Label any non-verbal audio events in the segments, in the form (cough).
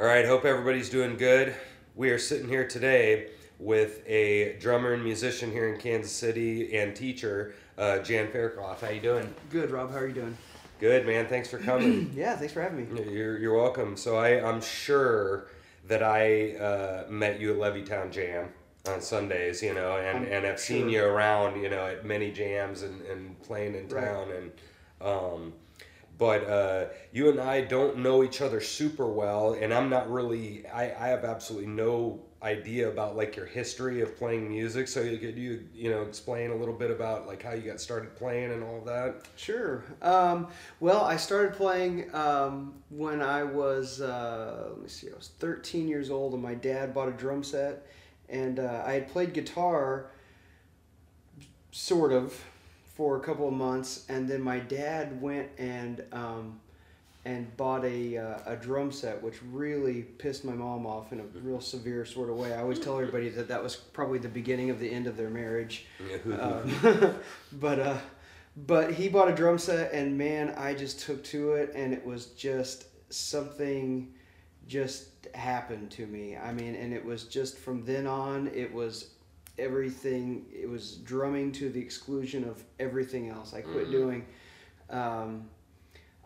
All right, hope everybody's doing good. We are sitting here today with a drummer and musician here in Kansas City and teacher, uh, Jan Faircloth. How you doing? Good, Rob. How are you doing? Good, man. Thanks for coming. (clears throat) Yeah, thanks for having me. you're, you're welcome. So I, I'm sure that I uh, met you at Levee Town Jam on Sundays, you know, and, I'm and I've seen sure. you around, you know, at many jams and, and playing in Right. town. And um, but uh, you and I don't know each other super well, and I'm not really. I, I have absolutely no idea about like your history of playing music. So could you you know explain a little bit about like how you got started playing and all that. Sure. Um, well, I started playing um, when I was, uh, let me see, I was 13 years old, and my dad bought a drum set, and uh, I had played guitar, sort of, for a couple of months, and then my dad went and um, and bought a, uh, a drum set, which really pissed my mom off in a real severe sort of way. I always tell everybody that that was probably the beginning of the end of their marriage. Um, (laughs) but uh, but he bought a drum set, and man, I just took to it, and it was just something just happened to me. I mean, and it was just from then on, it was everything. It was drumming to the exclusion of everything else. I quit Mhm. doing. Um,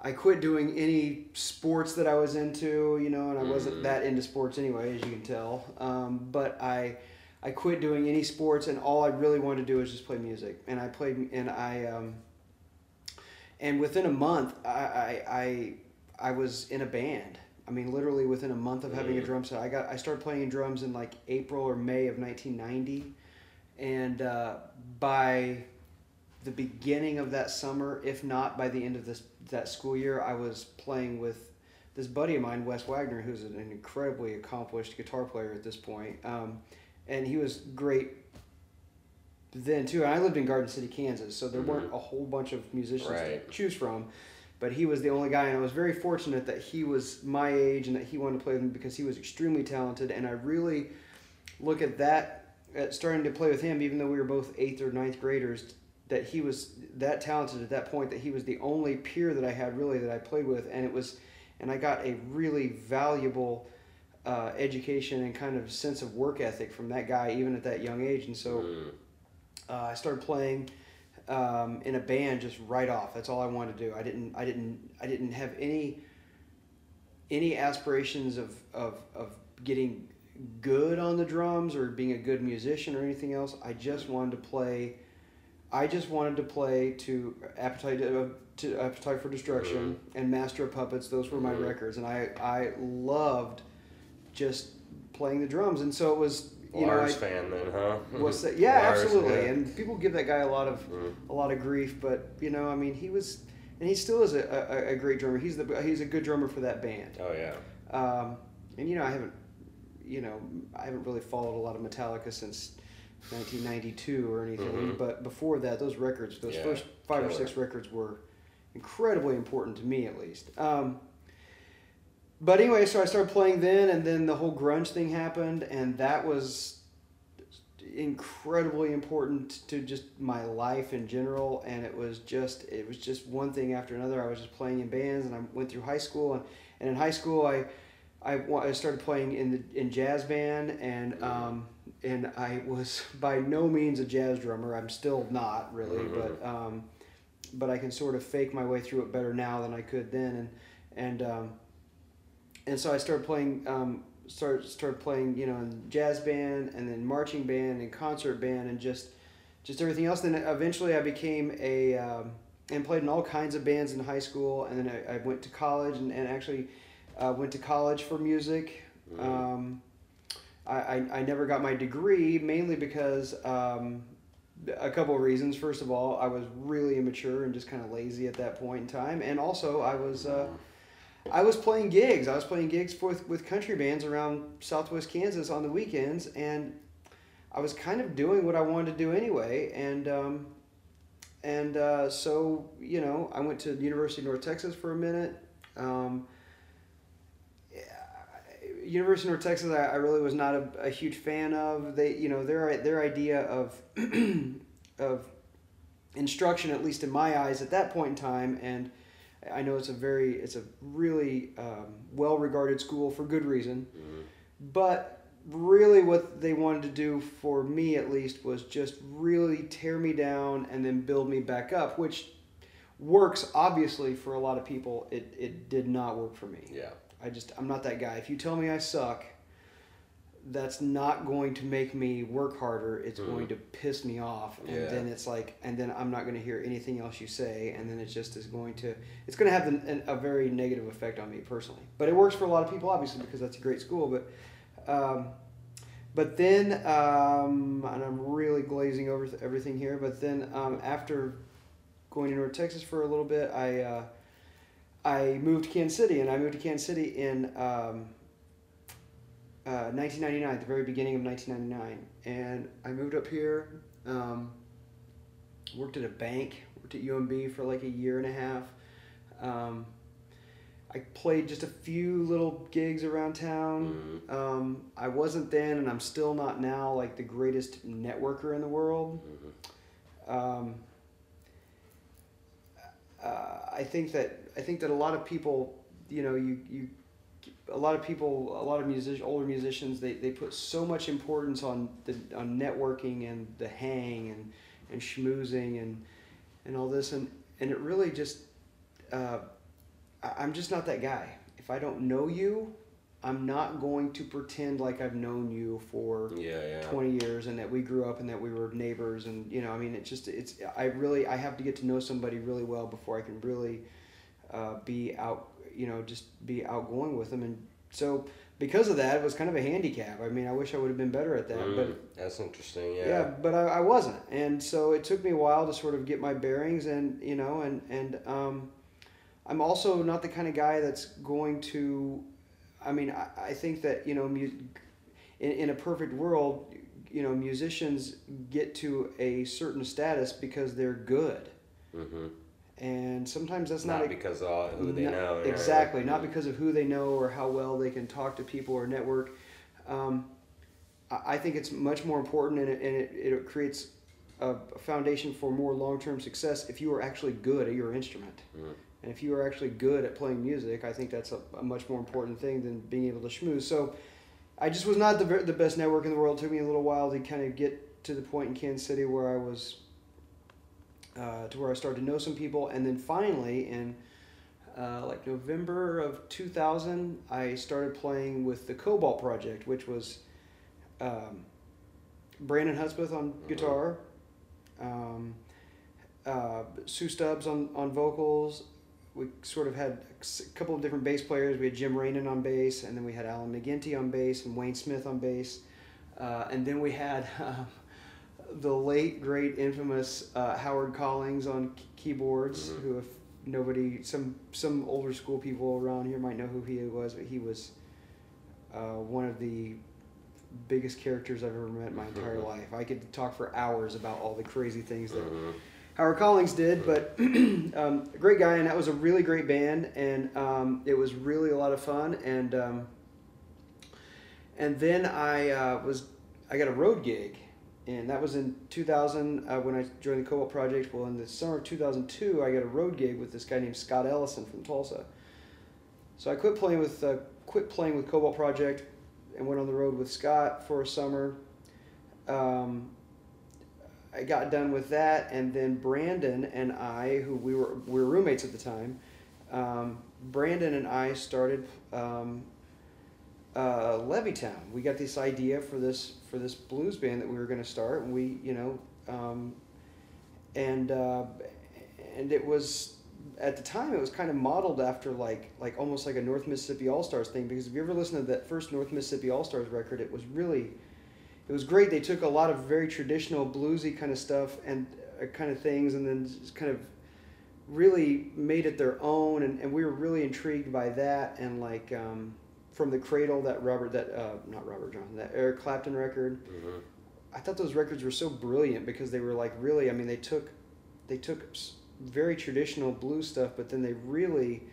I quit doing any sports that I was into, you know, and I wasn't Mhm. that into sports anyway, as you can tell. Um, but I, I quit doing any sports, and all I really wanted to do was just play music. And I played, and I, um, and within a month, I, I, I, I was in a band. I mean, literally within a month of having a Mm. drum set, I got, I started playing drums in like April or May of 1990, and uh, by the beginning of that summer, if not by the end of this that school year, I was playing with this buddy of mine, Wes Wagner, who's an incredibly accomplished guitar player at this point, um, and he was great then too. And I lived in Garden City, Kansas, so there weren't a whole bunch of musicians Right. to choose from. But he was the only guy, and I was very fortunate that he was my age and that he wanted to play with me because he was extremely talented. And I really look at that, at starting to play with him, even though we were both eighth or ninth graders, that he was that talented at that point that he was the only peer that I had really that I played with, and it was, and I got a really valuable uh, education and kind of sense of work ethic from that guy even at that young age, and so Mm. uh, I started playing um, in a band just right off. That's all I wanted to do. I didn't I didn't I didn't have any any aspirations of, of, of getting good on the drums or being a good musician or anything else. I just wanted to play. I just wanted to play to Appetite uh, to Appetite for Destruction and Master of Puppets. Those were my Mhm. records, and I I loved just playing the drums. And so it was you know I, Lars fan then, huh? (laughs) What's that? Yeah, Lars, absolutely. yeah. And people give that guy a lot of Mm. a lot of grief, but you know, I mean, he was, and he still is a, a, a great drummer. He's the he's a good drummer for that band. Oh yeah. Um, and you know, I haven't, you know, I haven't really followed a lot of Metallica since 1992 or anything. Mhm. But before that, those records, those Yeah, first five or six records were incredibly important to me, at least. Um, but anyway, so I started playing then, and then the whole grunge thing happened, and that was incredibly important to just my life in general and it was just it was just one thing after another i was just playing in bands and i went through high school and, and in high school i I, I started playing in the in jazz band and um, and I was (laughs) by no means a jazz drummer. I'm still not really, Mhm. but um, but I can sort of fake my way through it better now than I could then. And and um, and so I started playing um, started started playing you know in jazz band and then marching band and concert band and just just everything else. Then eventually I became a um, and played in all kinds of bands in high school, and then I, I went to college and, and actually uh, went to college for music. Mhm. Um, I, I, I never got my degree mainly because um, a couple of reasons. First of all, I was really immature and just kind of lazy at that point in time, and also I was uh, I was playing gigs. I was playing gigs with with country bands around Southwest Kansas on the weekends, and I was kind of doing what I wanted to do anyway, and. Um, and uh, so, you know, I went to the University of North Texas for a minute. Um, University of North Texas, I, I really was not a, a huge fan of. They, you know, their their idea of (clears throat) of instruction, at least in my eyes, at that point in time, and I know it's a very, it's a really um, well regarded school for good reason. Mhm. But really, what they wanted to do, for me at least, was just really tear me down and then build me back up, which works obviously for a lot of people. It, it did not work for me. Yeah. I just, I'm not that guy. If you tell me I suck, that's not going to make me work harder. It's Mhm. going to piss me off. And Yeah. then it's like, and then I'm not going to hear anything else you say. And then it just is going to, it's going to have an, a very negative effect on me personally. But it works for a lot of people, obviously, because that's a great school. But, um, but then, um, and I'm really glazing over th- everything here. But then um, after going to North Texas for a little bit, I, uh, I moved to Kansas City, and I moved to Kansas City in um, uh, 1999, the very beginning of 1999. And I moved up here, um, worked at a bank, worked at UMB for like a year and a half. Um, I played just a few little gigs around town. Mhm. Um, I wasn't then, and I'm still not now, like the greatest networker in the world. Mhm. Um, uh, I think that I think that a lot of people, you know, you you, a lot of people, a lot of music, older musicians, they, they put so much importance on the on networking and the hang and and schmoozing and and all this and and it really just, uh, I'm just not that guy. If I don't know you, I'm not going to pretend like I've known you for Yeah, yeah. 20 years and that we grew up and that we were neighbors and you know i mean it just it's i really i have to get to know somebody really well before i can really uh, be out you know just be outgoing with them and so because of that it was kind of a handicap i mean i wish i would have been better at that Mm, but that's interesting. Yeah. yeah, but I, I wasn't, and so it took me a while to sort of get my bearings, and you know, and and um, I'm also not the kind of guy that's going to. I mean, I, I think that you know, mu- in in a perfect world, you know, musicians get to a certain status because they're good, hmm and sometimes that's Not, not, a, because of who they not- know. Exactly, not because of who they know or how well they can talk to people or network. Um, I I think it's much more important and it, and it, it creates a foundation for more long term success if you are actually good at your instrument. Mm. And if you are actually good at playing music, I think that's a, a much more important thing than being able to schmooze. So I just was not the, the best network in the world. It took me a little while to kind of get to the point in Kansas City where I was, uh, to where I started to know some people. And then finally, in uh, like November of 2000, I started playing with the Cobalt Project, which was um, Brandon Hudspeth on guitar, um, uh, Sue Stubbs on, on vocals. We sort of had a couple of different bass players. We had Jim Rainon on bass, and then we had Alan McGinty on bass and Wayne Smith on bass. Uh, and then we had (laughs) um, the late, great, infamous uh, Howard Collings on k- keyboards, Mhm. who, if nobody, some some older school people around here might know who he was, but he was uh, one of the biggest characters I've ever met in my entire Mhm. life. I could talk for hours about all the crazy things that Mhm. Howard Collins did, but (clears throat) um, a great guy, and that was a really great band, and um, it was really a lot of fun. And um, and then I uh, was I got a road gig, and that was in 2000 uh, when I joined the Cobalt Project. Well, in the summer of 2002, I got a road gig with this guy named Scott Ellison from Tulsa. So I quit playing with uh, quit playing with Cobalt Project, and went on the road with Scott for a summer. Um, I got done with that, and then Brandon and I, who we were we were roommates at the time, um, Brandon and I started um, uh. We got this idea for this for this blues band that we were going to start, and we you know, um, and uh, and it was at the time it was kind of modeled after like like almost like a North Mississippi All Stars thing because if you ever listen to that first North Mississippi All Stars record, it was really it was great. They took a lot of very traditional bluesy kind of stuff and uh, kind of things, and then just kind of really made it their own. And, and we were really intrigued by that. And like um, from the Cradle, that Robert, that uh, not Robert Johnson, that Eric Clapton record. Mhm. I thought those records were so brilliant because they were like really. I mean, they took they took very traditional blues stuff, but then they really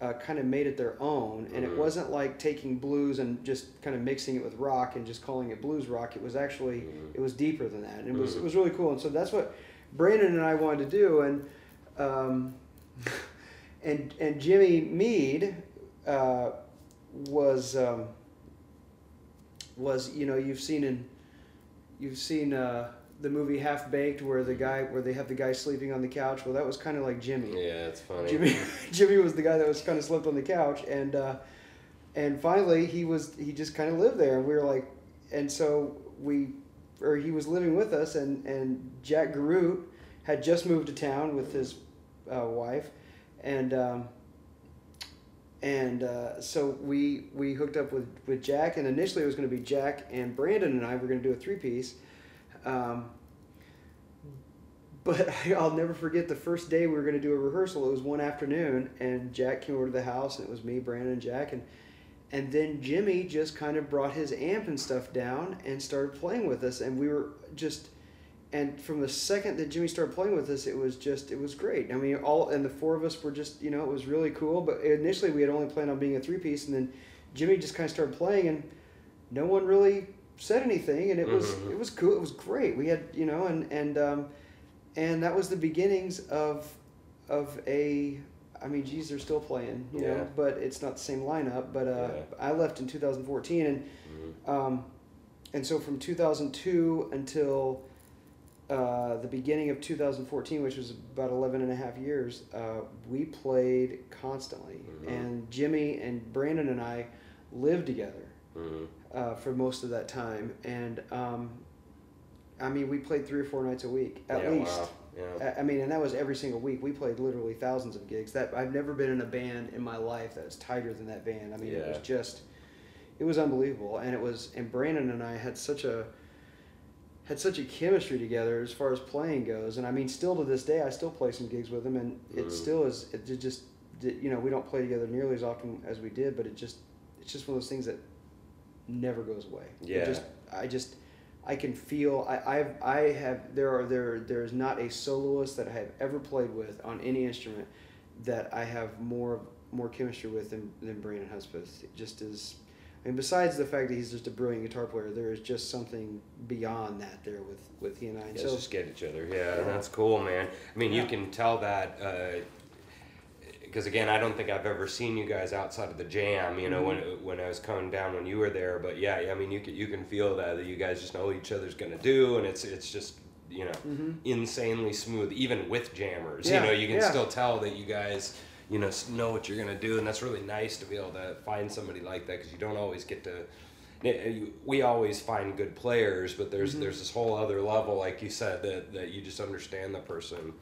uh, kind of made it their own. And Mhm. it wasn't like taking blues and just kind of mixing it with rock and just calling it blues rock. It was actually Mhm. it was deeper than that, and it was it Mhm. was really cool. And so that's what Brandon and I wanted to do, and um, (laughs) and and Jimmy Meade uh, was um, was you know you've seen in you've seen uh, the movie Half Baked where the guy where they have the guy sleeping on the couch. Well, that was kind of like Jimmy. Yeah, it's funny. Jimmy (laughs) Jimmy was the guy that was kind of slept on the couch, and uh, and finally he was he just kind of lived there, and we were like, and so we or he was living with us, and and Jacque Garoutte had just moved to town with his uh, wife, and. Um, and uh, so we we hooked up with, with Jack, and initially it was going to be Jack and Brandon and I were going to do a three piece. Um, but (laughs) I'll never forget the first day we were going to do a rehearsal. It was one afternoon, and Jack came over to the house, and it was me, Brandon, and Jack, and and then Jimmy just kind of brought his amp and stuff down and started playing with us, and we were just and from the second that Jimmy started playing with us, it was just it was great. I mean, all and the four of us were just you know it was really cool. But initially we had only planned on being a three piece, and then Jimmy just kind of started playing, and no one really said anything, and it was Mhm. it was cool. It was great. We had you know and and um, and that was the beginnings of of a. I mean, geez, they're still playing, you Yeah. know, but it's not the same lineup. But uh, Yeah. I left in 2014, and Mhm. um, and so from 2002 until uh, the beginning of 2014, which was about 11 and a half years, uh, we played constantly. Mhm. And Jimmy and Brandon and I lived together Mhm. uh, for most of that time. And um, I mean, we played three or four nights a week at Yeah, least. wow. Yeah. I I mean, and that was every single week. We played literally thousands of gigs. That I've never been in a band in my life that was tighter than that band. I mean, it was just, it was unbelievable. And it was, and Brandon and I had such a, had such a chemistry together as far as playing goes. And I mean, still to this day, I still play some gigs with him, and it Mhm. still is. It just, you know, we don't play together nearly as often as we did, but it just, it's just one of those things that never goes away. It Yeah. just, I just. I can feel I, I've I have there are there there is not a soloist that I have ever played with on any instrument that I have more more chemistry with than, than Brandon Hudspeth. It just is mean besides the fact that he's just a brilliant guitar player, there is just something beyond that there with, with he and I. And so just get each other. Yeah, that's cool, man. I mean, you can tell that because again, I don't think I've ever seen you guys outside of the jam. You know, when when I was coming down when you were there. But yeah, I mean, you can you can feel that that you guys just know what each other's gonna do, and it's it's just you know Mhm. insanely smooth, even with jammers. Yeah, You know, you can yeah. still tell that you guys. You know, know what you're gonna do, and that's really nice to be able to find somebody like that because you don't always get to we always find good players, but there's Mhm. there's this whole other level, like you said, that, that you just understand the person.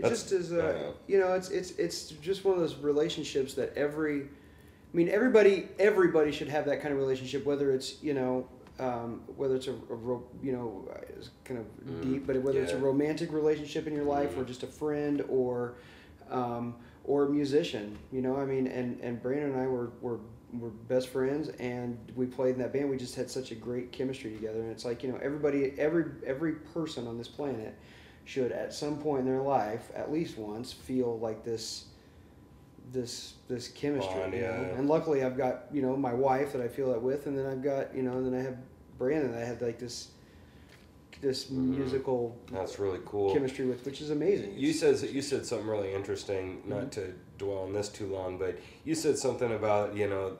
That's- just uh, yeah. you know it's it's it's just one of those relationships that every I mean everybody everybody should have that kind of relationship whether it's you know um, whether it's a, a ro- you know it's kind of Mm, deep but whether it's a romantic relationship in your life or Mhm. just a friend or um, or a musician you know I mean and and Brandon and I were were were best friends and we played in that band we just had such a great chemistry together and it's like you know everybody every every person on this planet should at some point in their life at least once feel like this this this chemistry Bond, you know? yeah. and luckily i've got you know my wife that i feel that with and then i've got you know and then i have brandon that i had like this this Mhm. musical That's really cool. chemistry with which is amazing You said you said something really interesting. Not Mhm. to dwell on this too long, but you said something about you know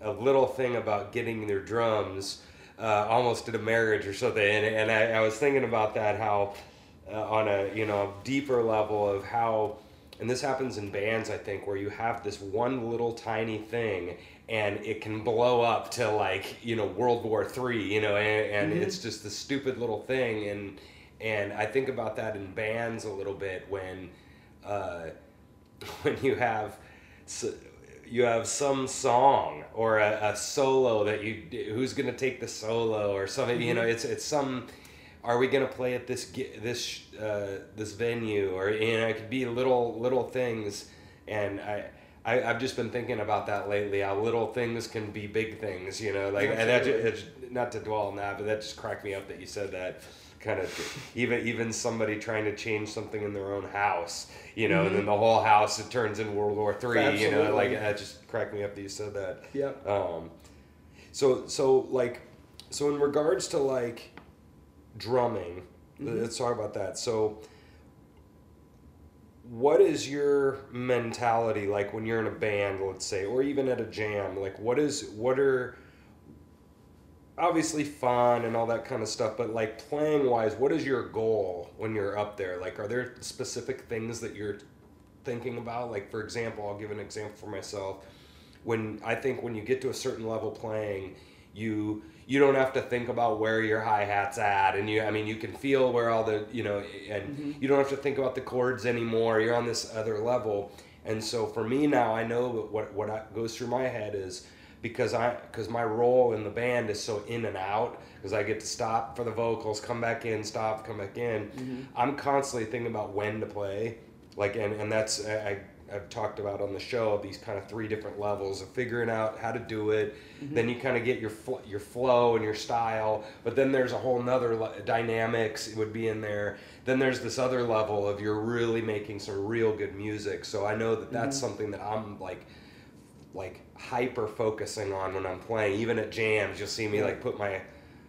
a little thing about getting their drums uh, almost at a marriage or something, and, and I, I was thinking about that how uh, on a you know deeper level of how. And this happens in bands, I think, where you have this one little tiny thing, and it can blow up to like you know World War Three, you know, and, and Mhm. it's just the stupid little thing, and and I think about that in bands a little bit when uh, (laughs) when you have s- you have some song or a, a solo that you who's gonna take the solo or something you know it's it's some are we gonna play at this this uh, this venue or you know it could be little little things and I. I, I've just been thinking about that lately. How little things can be big things, you know. Like, and that not to dwell on that, but that just cracked me up that you said that. Kind of, even even somebody trying to change something in their own house, you know, and then the whole house it turns in World War Three. You know, like that just cracked me up that you said that. Yeah. Um, so so like, so in regards to like drumming, Mhm. let's talk about that. So, what is your mentality like when you're in a band, let's say, or even at a jam? Like, what is what are obviously fun and all that kind of stuff, but like playing wise, what is your goal when you're up there? Like, are there specific things that you're thinking about? Like, for example, I'll give an example for myself. When I think when you get to a certain level playing, you you don't have to think about where your hi hat's at, and you I mean you can feel where all the you know, and mm-hmm. you don't have to think about the chords anymore. You're on this other level, and so for me now, I know what what goes through my head is because I because my role in the band is so in and out because I get to stop for the vocals, come back in, stop, come back in. Mm-hmm. I'm constantly thinking about when to play, like and and that's I. I've talked about on the show these kind of three different levels of figuring out how to do it. Mm-hmm. Then you kind of get your fl- your flow and your style, but then there's a whole nother le- dynamics would be in there. Then there's this other level of you're really making some real good music. So I know that that's mm-hmm. something that I'm like like hyper focusing on when I'm playing. Even at jams, you'll see me like put my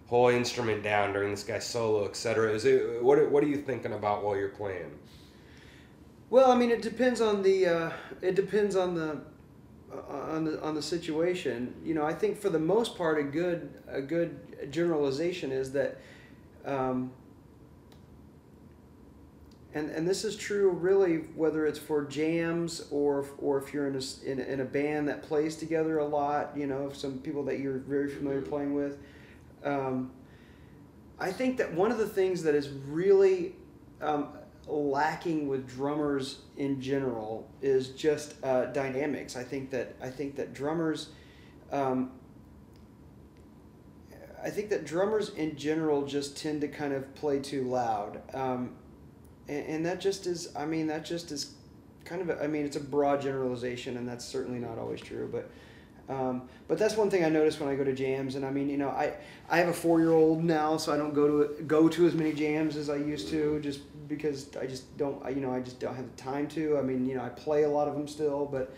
whole instrument down during this guy's solo, etc. Is it what what are you thinking about while you're playing? Well, I mean, it depends on the uh, it depends on the uh, on the on the situation. You know, I think for the most part, a good a good generalization is that. Um, and and this is true really whether it's for jams or or if you're in a, in, in a band that plays together a lot you know some people that you're very familiar playing with um, i think that one of the things that is really um, lacking with drummers in general is just uh, dynamics i think that i think that drummers um, I think that drummers in general just tend to kind of play too loud. Um, and, and that just is i mean that just is kind of a, I mean it's a broad generalization and that's certainly not always true but um, but that's one thing I notice when I go to jams, and I mean, you know, I I have a four year old now, so I don't go to go to as many jams as I used to, just because I just don't, you know, I just don't have the time to. I mean, you know, I play a lot of them still, but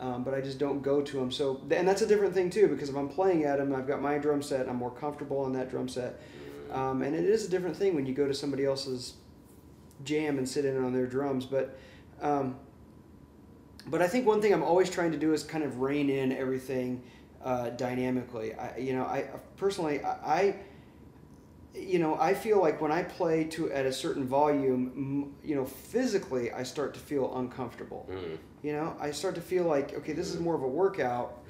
um, but I just don't go to them. So and that's a different thing too, because if I'm playing at them, I've got my drum set, I'm more comfortable on that drum set, um, and it is a different thing when you go to somebody else's jam and sit in on their drums. But um, but I think one thing I'm always trying to do is kind of rein in everything uh, dynamically. I, you know, I personally I, you know I feel like when I play to at a certain volume, you know, physically I start to feel uncomfortable. Mm. You know, I start to feel like okay, this is more of a workout.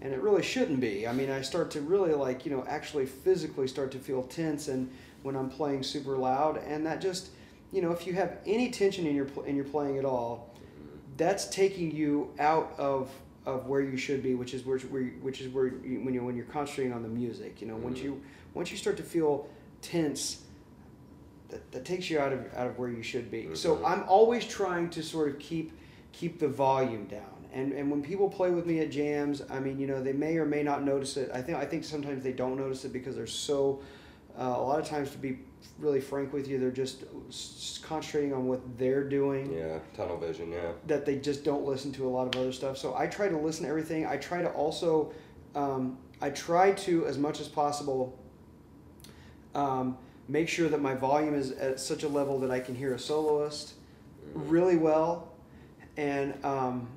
And it really shouldn't be. I mean, I start to really like, you know, actually physically start to feel tense and when I'm playing super loud and that just you know, if you have any tension in your in your playing at all, that's taking you out of of where you should be, which is where, where which is where you, when you when you're concentrating on the music. You know, mm-hmm. once you once you start to feel tense, that, that takes you out of out of where you should be. Mm-hmm. So I'm always trying to sort of keep keep the volume down. And and when people play with me at jams, I mean, you know, they may or may not notice it. I think I think sometimes they don't notice it because they're so uh, a lot of times to be really frank with you, they're just concentrating on what they're doing. Yeah, tunnel vision. Yeah. That they just don't listen to a lot of other stuff. So I try to listen to everything. I try to also, um, I try to as much as possible. Um, make sure that my volume is at such a level that I can hear a soloist mm-hmm. really well, and um,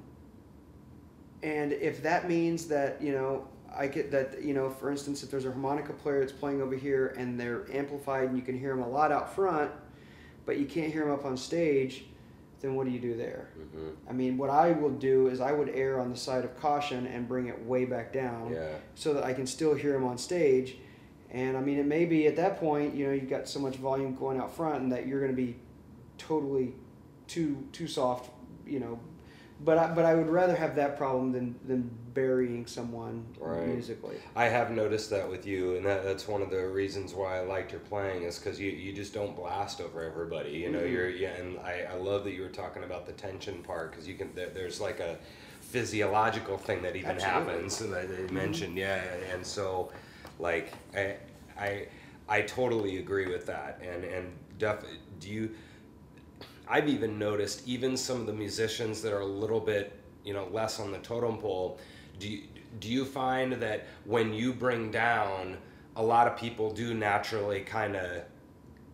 and if that means that you know I get that you know, for instance, if there's a harmonica player that's playing over here and they're amplified and you can hear them a lot out front, but you can't hear them up on stage, then what do you do there? Mm-hmm. I mean, what I will do is I would err on the side of caution and bring it way back down, yeah. so that I can still hear them on stage. And I mean, it may be at that point, you know, you've got so much volume going out front, and that you're going to be totally too too soft, you know, but I, but I would rather have that problem than than burying someone right. musically. I have noticed that with you, and that, that's one of the reasons why I liked your playing is because you, you just don't blast over everybody. You know, mm-hmm. you're yeah, and I, I love that you were talking about the tension part because you can there, there's like a physiological thing that even Absolutely. happens that they mm-hmm. mentioned. Yeah, and so like I I I totally agree with that, and and def do you I've even noticed even some of the musicians that are a little bit, you know, less on the totem pole. Do you, do you find that when you bring down, a lot of people do naturally kind of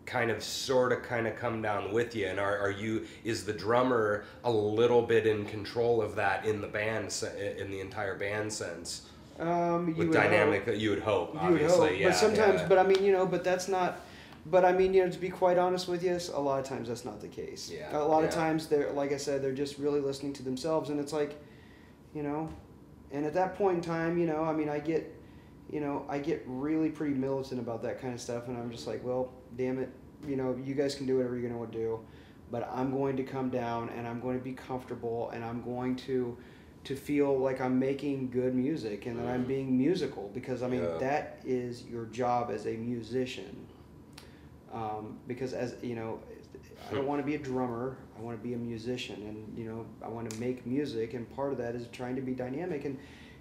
kind of sort of kind of come down with you and are, are you is the drummer a little bit in control of that in the band in the entire band sense Um, you with dynamic hope. you would hope You would obviously hope. yeah but sometimes, yeah. but I mean, you know, but that's not. But I mean, you know, to be quite honest with you, a lot of times that's not the case. Yeah, A lot of times they're, like I said, they're just really listening to themselves, and it's like, you know, and at that point in time, you know, I mean, I get, you know, I get really pretty militant about that kind of stuff, and I'm just like, well, damn it, you know, you guys can do whatever you're gonna do, but I'm going to come down and I'm going to be comfortable and I'm going to to feel like I'm making good music and that I'm Mhm. being musical because I mean Yeah. that is your job as a musician. Um, because as you know, I don't want to be a drummer. I want to be a musician, and you know, I want to make music, and part of that is trying to be dynamic and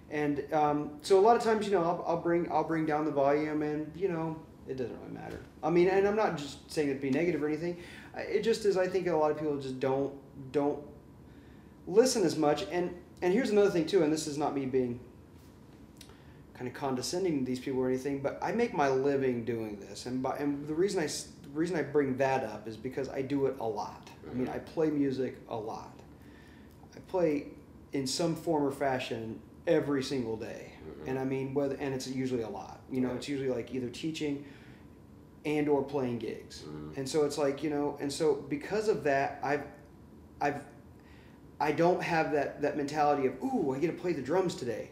and um, so a lot of times, you know, I'll, I'll bring I'll bring down the volume, and you know, it doesn't really matter. I mean, and I'm not just saying it to be negative or anything. It just is. I think a lot of people just don't don't listen as much. And and here's another thing too. And this is not me being kind of condescending to these people or anything, but I make my living doing this, and by, and the reason I the reason I bring that up is because I do it a lot. I mean. I play music a lot. I play in some form or fashion every single day, Mhm. and I mean whether and it's usually a lot. You know, Yeah. it's usually like either teaching and or playing gigs. Mhm. And so it's like, you know, and so because of that, I've, I've, I don't have that, that mentality of, ooh, I get to play the drums today.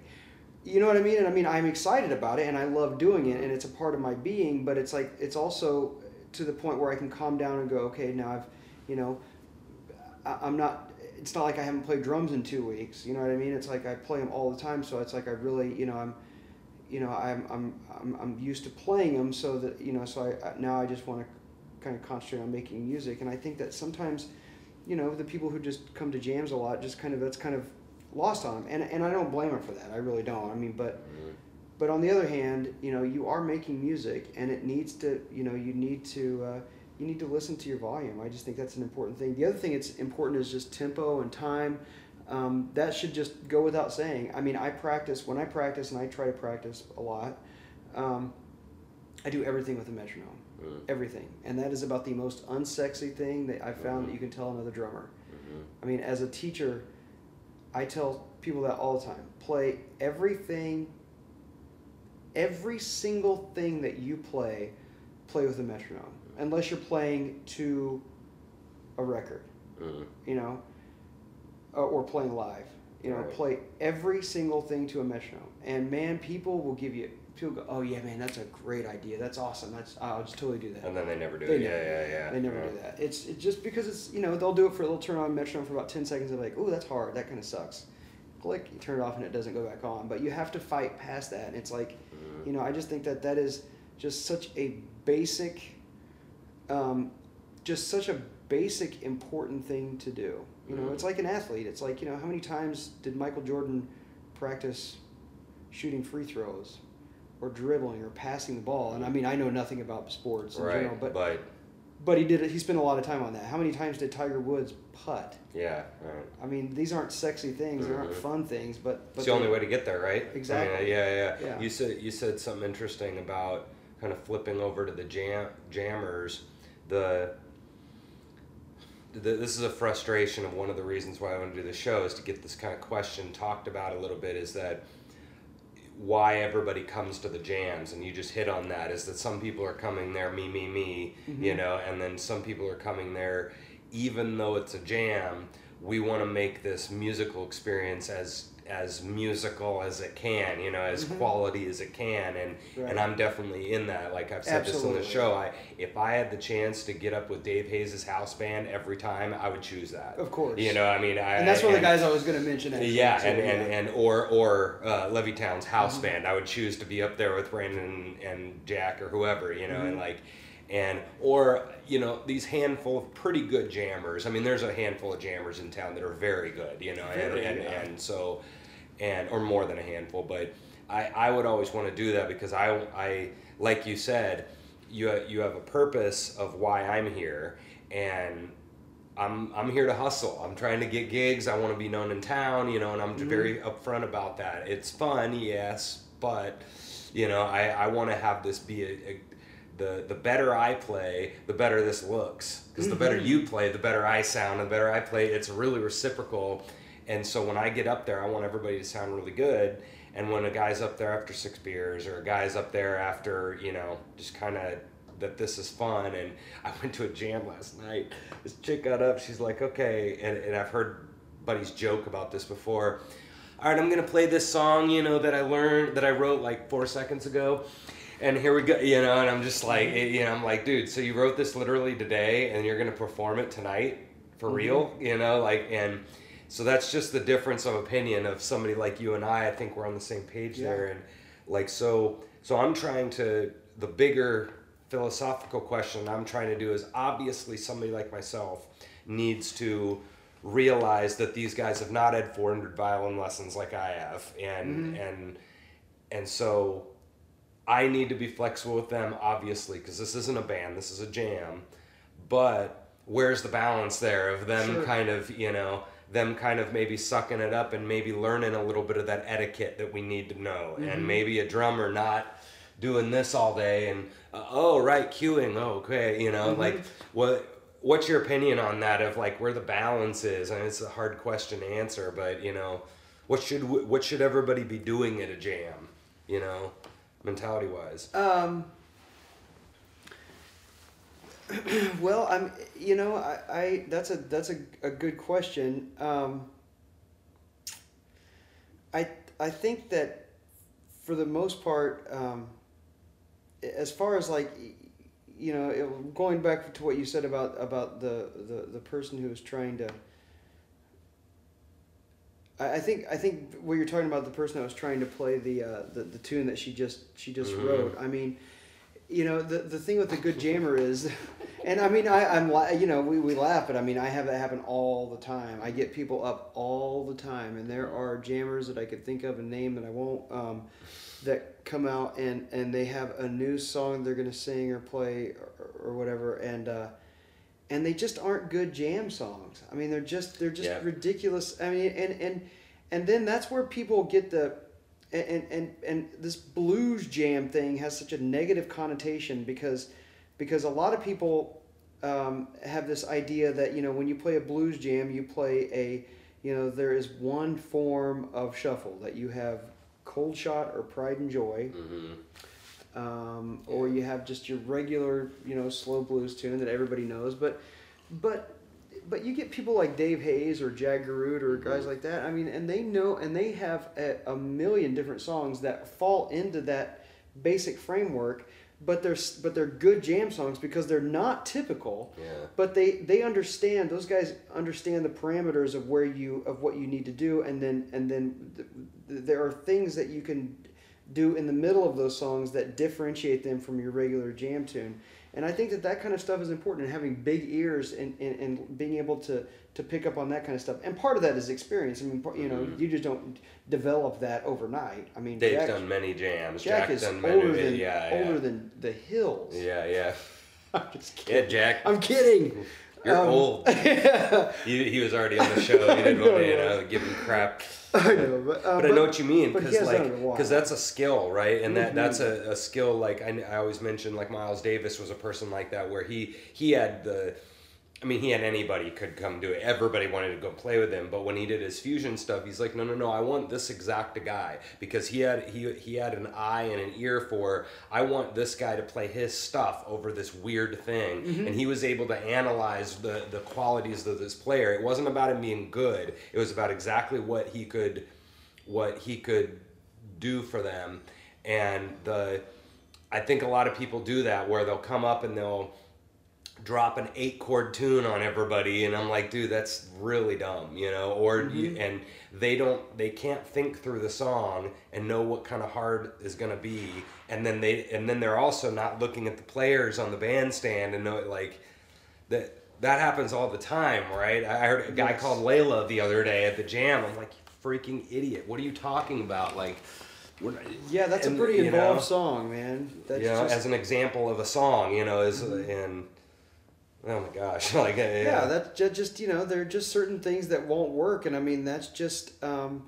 You know what I mean? And I mean, I'm excited about it and I love doing it and it's a part of my being, but it's like, it's also to the point where I can calm down and go, okay, now I've, you know, I'm not, it's not like I haven't played drums in two weeks. You know what I mean? It's like I play them all the time. So it's like I really, you know, I'm, you know, I'm, I'm, I'm, I'm used to playing them so that, you know, so I now I just want to kind of concentrate on making music. And I think that sometimes, you know, the people who just come to jams a lot, just kind of, that's kind of lost on them. And, and I don't blame them for that. I really don't. I mean, but, Mhm. but on the other hand, you know, you are making music and it needs to, you know, you need to, uh, you need to listen to your volume. I just think that's an important thing. The other thing that's important is just tempo and time. Um, that should just go without saying. I mean, I practice, when I practice, and I try to practice a lot, um, I do everything with a metronome. Mhm. Everything. And that is about the most unsexy thing that I've found that you can tell another drummer. Mhm. I mean, as a teacher, I tell people that all the time. Play everything, every single thing that you play, play with a metronome. Unless you're playing to a record, you know, or, or playing live. You know, Right. play every single thing to a metronome. And man, people will give you, people go, oh yeah, man, that's a great idea. That's awesome. That's, I'll just totally do that. and then they never do They it never- yeah yeah yeah They never yeah. do that. It's it just because it's you know they'll do it for they'll turn on metronome for about ten seconds. They're like, oh that's hard. That kind of sucks. Click, you turn it off and it doesn't go back on. But you have to fight past that. And it's like, Mhm. you know, I just think that that is just such a basic, um, just such a basic important thing to do. You know, it's like an athlete. It's like you know how many times did Michael Jordan practice shooting free throws? Or dribbling or passing the ball, and I mean I know nothing about sports in right general, but but but he did it. He spent a lot of time on that. How many times did Tiger Woods putt? yeah right I mean, these aren't sexy things. They aren't mm-hmm. fun things. But, but it's the only way to get there, right? Exactly. I mean, yeah, yeah, Yeah. You said you said something interesting about kind of flipping over to the jam jammers. The, the this is a frustration of one of the reasons why I want to do the show is to get this kind of question talked about a little bit. Is that why everybody comes to the jams and you just hit on that is that some people are coming there me me me you Mhm. know and then some people are coming there even though it's a jam we want to make this musical experience as as musical as it can you know as Mhm. quality as it can and Right. and I'm definitely in that like I've said this on the show I if I had the chance to get up with Dave Hayes' house band every time I would choose that Of course. you know I mean I and that's one of the guys I was going to mention. Actually, yeah, and, and, yeah. and or or uh, Levee Town's house Mhm. band. I would choose to be up there with Brandon and Jack or whoever, you know, and Mhm. like, and or you know these handful of pretty good jammers. I mean, there's a handful of jammers in town that are very good, you know, and Very, and, yeah. and so, and or more than a handful, but I I would always want to do that because I I like you said, you you have a purpose of why I'm here and. I'm I'm here to hustle. I'm trying to get gigs. I want to be known in town, you know, and I'm Mhm. very upfront about that. It's fun, yes, but you know, I, I want to have this be a, a the the better I play, the better this looks. Because the better you play, the better I sound, and the better I play. It's really reciprocal. And so when I get up there, I want everybody to sound really good. And when a guy's up there after six beers, or a guy's up there after you know just kind of that this is fun. And I went to a jam last night. This chick got up. She's like, okay, and, and I've heard buddies joke about this before. All right, I'm gonna play this song, you know, that I learned that I wrote like four seconds ago, and here we go, you know, and I'm just like, mm-hmm. you know, I'm like, dude, so you wrote this literally today, and you're gonna perform it tonight for mm-hmm. real, you know, like, and so that's just the difference of opinion of somebody like you and I. I think we're on the same page Yeah. there, and like, so, so I'm trying to the bigger philosophical question I'm trying to do is obviously somebody like myself needs to realize that these guys have not had 400 violin lessons like I have and mm-hmm. and and so I need to be flexible with them obviously because this isn't a band this is a jam but where's the balance there of them Sure. kind of you know them kind of maybe sucking it up and maybe learning a little bit of that etiquette that we need to know. And maybe a drummer not doing this all day and uh, oh right cueing oh, okay you know like what what's your opinion on that of like where the balance is? And it's a hard question to answer but you know what should what should everybody be doing at a jam you know mentality wise Um, (clears throat) well, I'm, you know, I, I that's a that's a, a good question. Um, I I think that for the most part, um, as far as like, you know, it, going back to what you said about about the the, the person who was trying to. I I think I think what you're talking about the person that was trying to play the uh, the, the tune that she just she just Mhm. wrote. I mean, you know the the thing with the good jammer is, (laughs) and I mean I I'm you know we, we laugh but I mean I have that happen all the time. I get people up all the time, and there are jammers that I could think of and name that I won't. Um, that come out and and they have a new song they're gonna sing or play or, or whatever and. Uh, and they just aren't good jam songs. I mean, they're just they're just Yeah. ridiculous. I mean, and and and then that's where people get the and and and this blues jam thing has such a negative connotation because because a lot of people um, have this idea that you know when you play a blues jam you play a you know there is one form of shuffle that you have cold shot or pride and joy mm-hmm. um, or you have just your regular, you know, slow blues tune that everybody knows. But, but, but you get people like Dave Hayes or Jacque Garoutte or guys mm-hmm. like that. I mean, and they know, and they have a, a million different songs that fall into that basic framework. But they're but they're good jam songs because they're not typical. yeah But they they understand those guys understand the parameters of where you of what you need to do, and then and then th- th- there are things that you can do in the middle of those songs that differentiate them from your regular jam tune. And I think that that kind of stuff is important, and having big ears and, and, and being able to, to pick up on that kind of stuff. And part of that is experience. I mean, you know, Mhm. you just don't develop that overnight. I mean, Dave's Jack, done many jams Jack Jack's is done many older than yeah older yeah. than the hills. yeah yeah (laughs) I'm just yeah kidding. Jack I'm kidding. you're Um, old (laughs) he, he was already on the show (laughs) you didn't want to you know give him crap (laughs) I know, but, uh, but, I know what you mean because like done it a while. because that's a skill right and that Mhm. that's a, a skill like I, I always mention like Miles Davis was a person like that where he he had the I mean he had anybody could come do it. Everybody wanted to go play with him but when he did his fusion stuff he's like no no no I want this exact guy because he had he he had an eye and an ear for I want this guy to play his stuff over this weird thing. Mm-hmm. and he was able to analyze the the qualities of this player. It wasn't about him being good. It was about exactly what he could what he could do for them. And the i think a lot of people do that where they'll come up and they'll drop an eight chord tune on everybody and i'm like dude that's really dumb you know or you, and they don't they can't think through the song and know what kind of hard is going to be and then they and then they're also not looking at the players on the bandstand and know it like that that happens all the time, right? I heard a guy Yes. called Layla the other day at the jam. I'm like, you freaking idiot! What are you talking about? Like, yeah, that's and, a pretty involved know, song, man. That's you know, just, as an example of a song, you know, is Mhm. and oh my gosh, (laughs) like yeah, yeah, that ju- just you know there are just certain things that won't work, and I mean that's just um,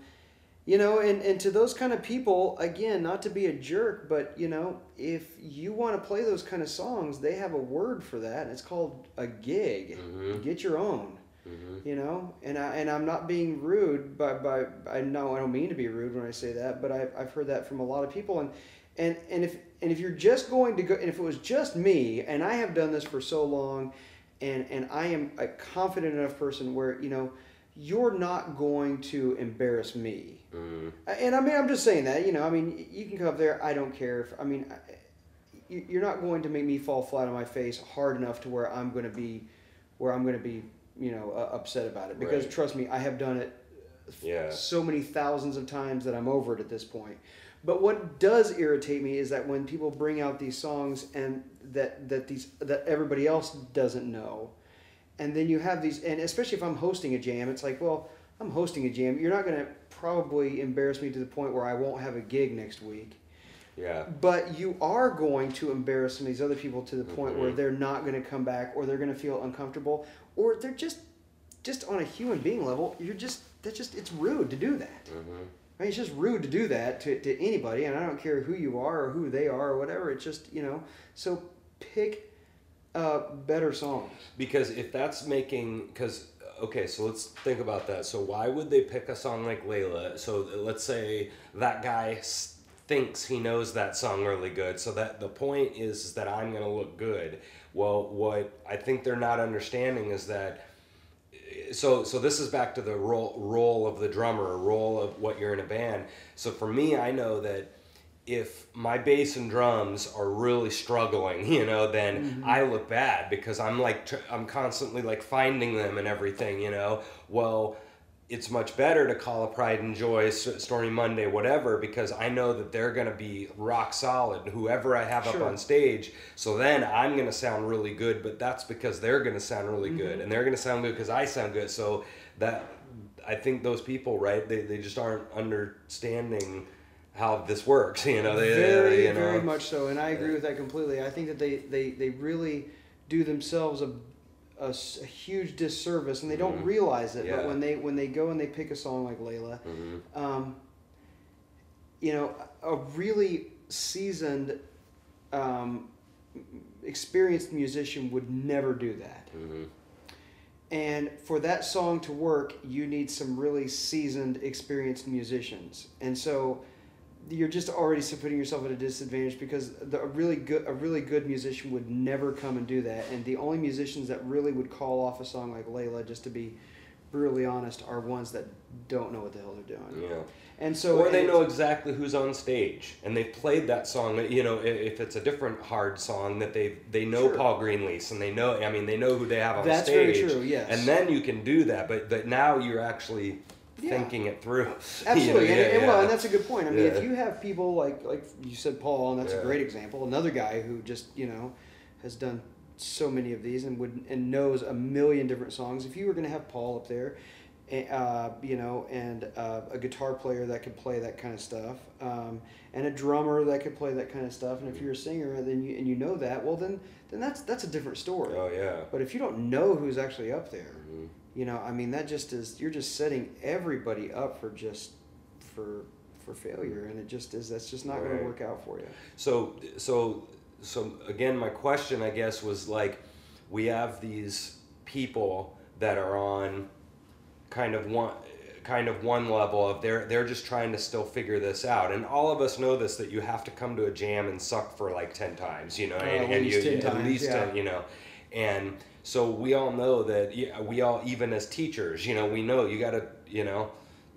you know and, and to those kind of people again not to be a jerk but you know if you want to play those kind of songs they have a word for that and it's called a gig Mhm. get your own Mm-hmm. you know and I, and I'm not being rude by, by I know I don't mean to be rude when I say that but I've, I've heard that from a lot of people and and and if and if you're just going to go and if it was just me and I have done this for so long and and I am a confident enough person where you know you're not going to embarrass me Mm-hmm. and I mean I'm just saying that you know I mean you can come up there I don't care if I mean you- you're not going to make me fall flat on my face hard enough to where I'm going to be where I'm going to be you know uh, upset about it because Right. trust me I have done it Yeah. so many thousands of times that I'm over it at this point. But what does irritate me is that when people bring out these songs and that that these that everybody else doesn't know, and then you have these, and especially if I'm hosting a jam, it's like, well, I'm hosting a jam. You're not going to probably embarrass me to the point where I won't have a gig next week. Yeah. But you are going to embarrass some of these other people to the point where Mhm. they're not going to come back, or they're going to feel uncomfortable, or they're just, just on a human being level, you're just that's just it's rude to do that. Mm-hmm. I mean, it's just rude to do that to, to anybody, and I don't care who you are or who they are or whatever. It's just you know. So pick uh, better songs. Because if that's making, because okay, so let's think about that. So why would they pick a song like Layla? So let's say that guy thinks he knows that song really good. So that the point is, is that I'm gonna look good. Well, what I think they're not understanding is that. So so this is back to the role role of the drummer, role of what you're in a band. So for me, I know that if my bass and drums are really struggling, (laughs) you know, then mm-hmm. I look bad because I'm like tr- I'm constantly like finding them and everything, you know. Well, it's much better to call a Pride and Joy, Stormy Monday, whatever, because I know that they're gonna be rock solid, whoever I have up on stage. So then I'm gonna sound really good, but that's because they're gonna sound really good, mm-hmm. and they're gonna sound good because I sound good. So that I think those people, right? They, they just aren't understanding how this works. You know, they, very, you know, very much so, and I agree with that completely. I think that they they, they really do themselves a, a a huge disservice, and they don't Mhm. realize it. But when they when they go and they pick a song like Layla, Mhm. um, you know, a really seasoned, um, experienced musician would never do that. Mhm. And for that song to work, you need some really seasoned, experienced musicians. And so you're just already putting yourself at a disadvantage because the, a really good a really good musician would never come and do that. And the only musicians that really would call off a song like Layla, just to be brutally honest, are ones that don't know what the hell they're doing. Yeah. And so or they know exactly who's on stage, and they've played that song. You know, if it's a different hard song, that they they know Sure. Paul Greenlease, and they know. I mean, they know who they have on That's very true, yes. And then you can do that, but but now you're actually Yeah. thinking it through. (laughs) You know, Absolutely, and, yeah, well, and that's a good point. I mean, Yeah. if you have people like like you said, Paul, and that's Yeah. a great example. Another guy who just you know has done so many of these and would and knows a million different songs. If you were going to have Paul up there, eh, uh, you know, and uh, a guitar player that could play that kind of stuff, um, and a drummer that could play that kind of stuff, and if you're a singer and then you and you know that, well then then that's that's a different story. Oh yeah. But if you don't know who's actually up there, Mhm. You know, I mean, that just is you're just setting everybody up for just for for failure, and it just is that's just not going to work out for you. So so so again, my question, I guess, was like, we have these people that are on kind of one kind of one level of they're they're just trying to still figure this out and all of us know this that you have to come to a jam and suck for like 10 times you know Oh, and, at and least you 10 at least yeah. 10 you know and so we all know that yeah, we all even as teachers you know we know you got to you know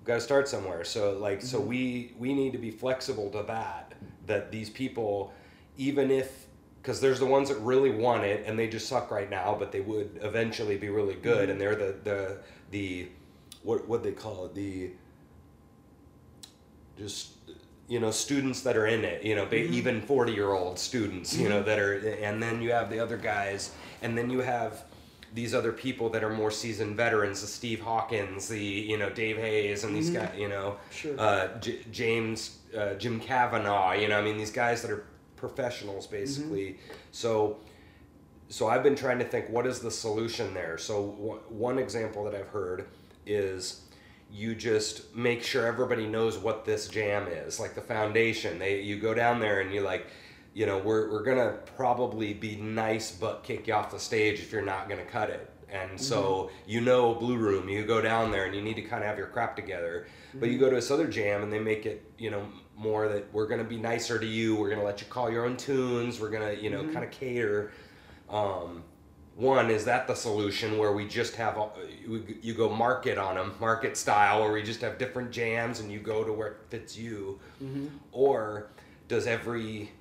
got to start somewhere so like so Mhm. we we need to be flexible to that that these people even if because there's the ones that really want it and they just suck right now but they would eventually be really good Mhm. and they're the the the what what they call it the just you know students that are in it you know Mhm. even 40 year old students you know Mhm. that are and then you have the other guys and then you have these other people that are more seasoned veterans the steve hawkins the you know dave hayes and these Mhm. guys you know Sure. uh, J- james uh, jim kavanaugh you know i mean these guys that are professionals basically so so i've been trying to think what is the solution there so w- one example that i've heard is you just make sure everybody knows what this jam is, like the foundation. They you go down there and you like, you know, we're we're gonna probably be nice but kick you off the stage if you're not gonna cut it. And so Mm-hmm. you know Blue Room, you go down there and you need to kind of have your crap together. But you Mm-hmm. go to this other jam and they make it, you know, more that we're gonna be nicer to you. We're gonna let you call your own tunes. We're gonna, you know, Mm-hmm. kind of cater. Um, one is that the solution where we just have a- we- you go market on them, market style, where we just have different jams and you go to where it fits you, Mm-hmm. or does every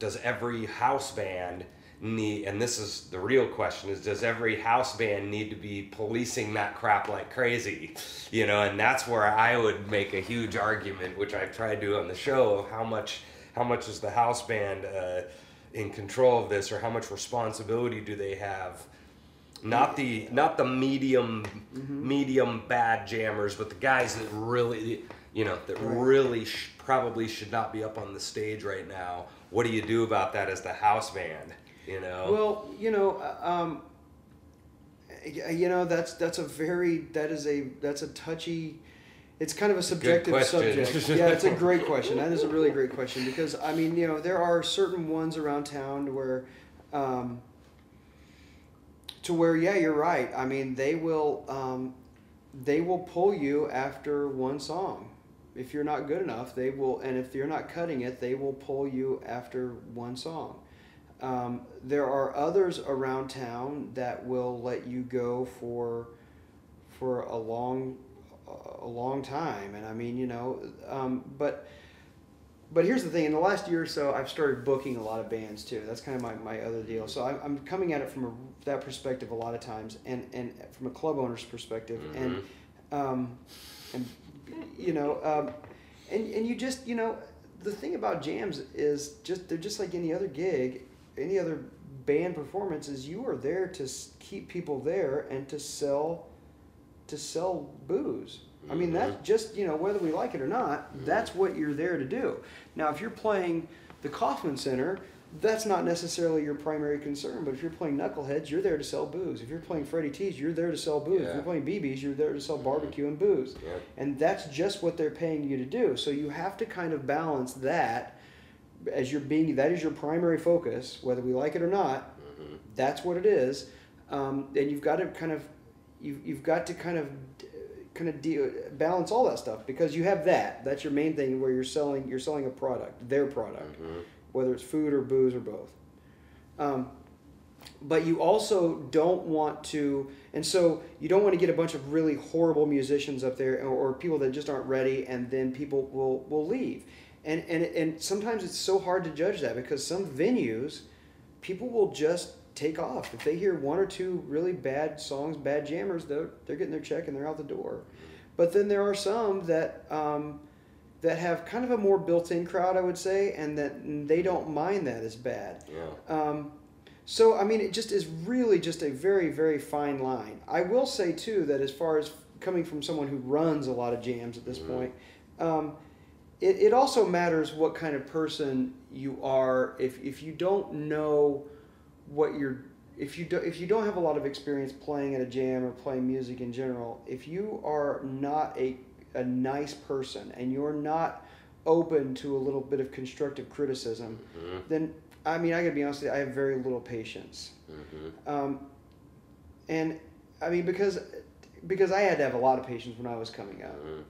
does every house band need and this is the real question is does every house band need to be policing that crap like crazy? You know and that's where i would make a huge argument which i've tried to do on the show of how much how much is the house band uh, in control of this or how much responsibility do they have? Not the not the medium medium bad jammers but the guys that really you know that Right. really sh- probably should not be up on the stage right now what do you do about that as the house band you know Well, you know, uh, um, you know that's that's a very that is a that's a touchy. It's kind of a subjective subject. (laughs) Yeah, it's a great question. That is a really great question because I mean, you know, there are certain ones around town where, um, to where yeah, you're right. I mean, they will um, they will pull you after one song. If you're not good enough, they will, and if you're not cutting it, they will pull you after one song. Um, there are others around town that will let you go for for a long a long time, and I mean, you know, um, but but here's the thing: in the last year or so, I've started booking a lot of bands too. That's kind of my, my other deal. So I'm, I'm coming at it from a, that perspective a lot of times, and and from a club owner's perspective, and um, and you know, um, and and you just you know, the thing about jams is just they're just like any other gig, any other band performance. Is you are there to keep people there and to sell, to sell booze. I mean, that's just, you know, whether we like it or not, that's what you're there to do. Now, if you're playing the Kauffman Center, that's not necessarily your primary concern. But if you're playing Knuckleheads, you're there to sell booze. If you're playing Freddie T's, you're there to sell booze. If you're playing BB's, you're there to sell barbecue and booze. Yeah. And that's just what they're paying you to do. So you have to kind of balance that as you're being, that is your primary focus, whether we like it or not. Mm-hmm. That's what it is. Um, and you've got to kind of, you've, you've got to kind of, kind of deal, balance all that stuff because you have that. That's your main thing where you're selling, you're selling a product, their product, whether it's food or booze or both. Um, but you also don't want to and so you don't want to get a bunch of really horrible musicians up there or, or people that just aren't ready and then people will will leave. And and and sometimes it's so hard to judge that because some venues people will just take off. If they hear one or two really bad songs bad jammers they're, they're getting their check and they're out the door. But then there are some that um, that have kind of a more built-in crowd i would say and that they don't mind that as bad yeah um, so I mean, it just is really just a very very fine line. I will say too that as far as coming from someone who runs a lot of jams at this Mhm. point, um, it, it also matters what kind of person you are. If if you don't know what you're if you do, if you don't have a lot of experience playing at a jam or playing music in general, if you are not a a nice person and you're not open to a little bit of constructive criticism, Mm-hmm. then I mean I gotta be honest with you, I have very little patience. Mm-hmm. Um, and I mean because because I had to have a lot of patience when I was coming up Mm-hmm.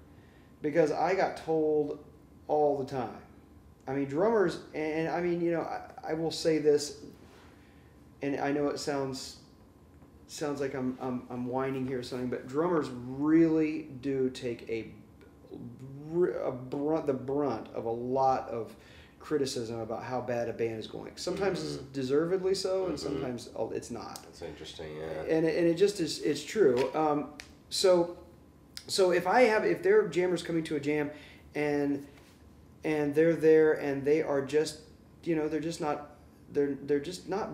because I got told all the time. I mean drummers and I mean you know I, I will say this and I know it sounds sounds like I'm, I'm I'm whining here or something but drummers really do take a, a brunt the brunt of a lot of criticism about how bad a band is going. Sometimes it's deservedly so and Mhm. sometimes oh, it's not that's interesting yeah and it, and it just is it's true um, so so if i have if there are jammers coming to a jam and and they're there and they are just you know they're just not they're they're just not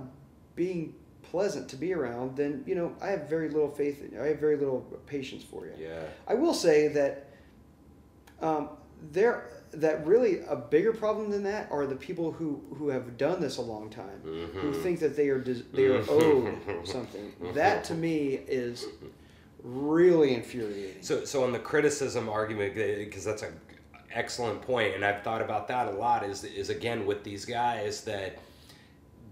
being pleasant to be around then you know i have very little faith in, i have very little patience for you yeah I will say that um, there that really a bigger problem than that are the people who who have done this a long time who Mhm. think that they are they are owed (laughs) something. That to me is really infuriating. So, so on the criticism argument, because that's an excellent point, and I've thought about that a lot. Is is again with these guys that,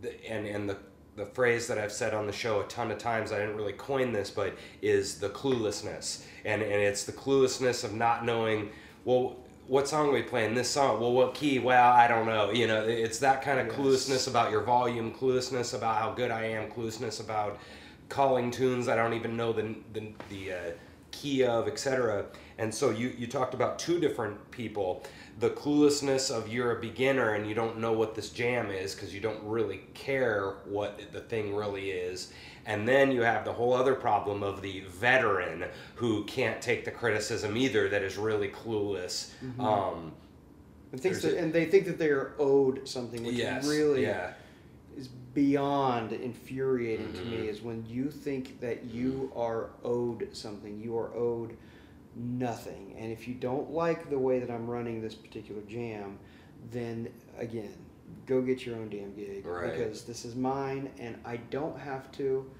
the, and and the the phrase that I've said on the show a ton of times. I didn't really coin this, but is the cluelessness, and and it's the cluelessness of not knowing. Well, what song are we playing? This song. Well, what key? Well, I don't know. You know, it's that kind of Yes. cluelessness about your volume, cluelessness about how good I am, cluelessness about calling tunes I don't even know the the, the uh, key of, etc. And so you you talked about two different people. The cluelessness of you're a beginner and you don't know what this jam is because you don't really care what the thing really is. And then you have the whole other problem of the veteran who can't take the criticism either, that is really clueless. Um, and, thinks that, a- and they think that they are owed something, which yes, really yeah. is beyond infuriating to Mm-hmm. me. Is when you think that you are owed something, you are owed nothing. And if you don't like the way that I'm running this particular jam, then again, go get your own damn gig Right. because this is mine, and I don't have to.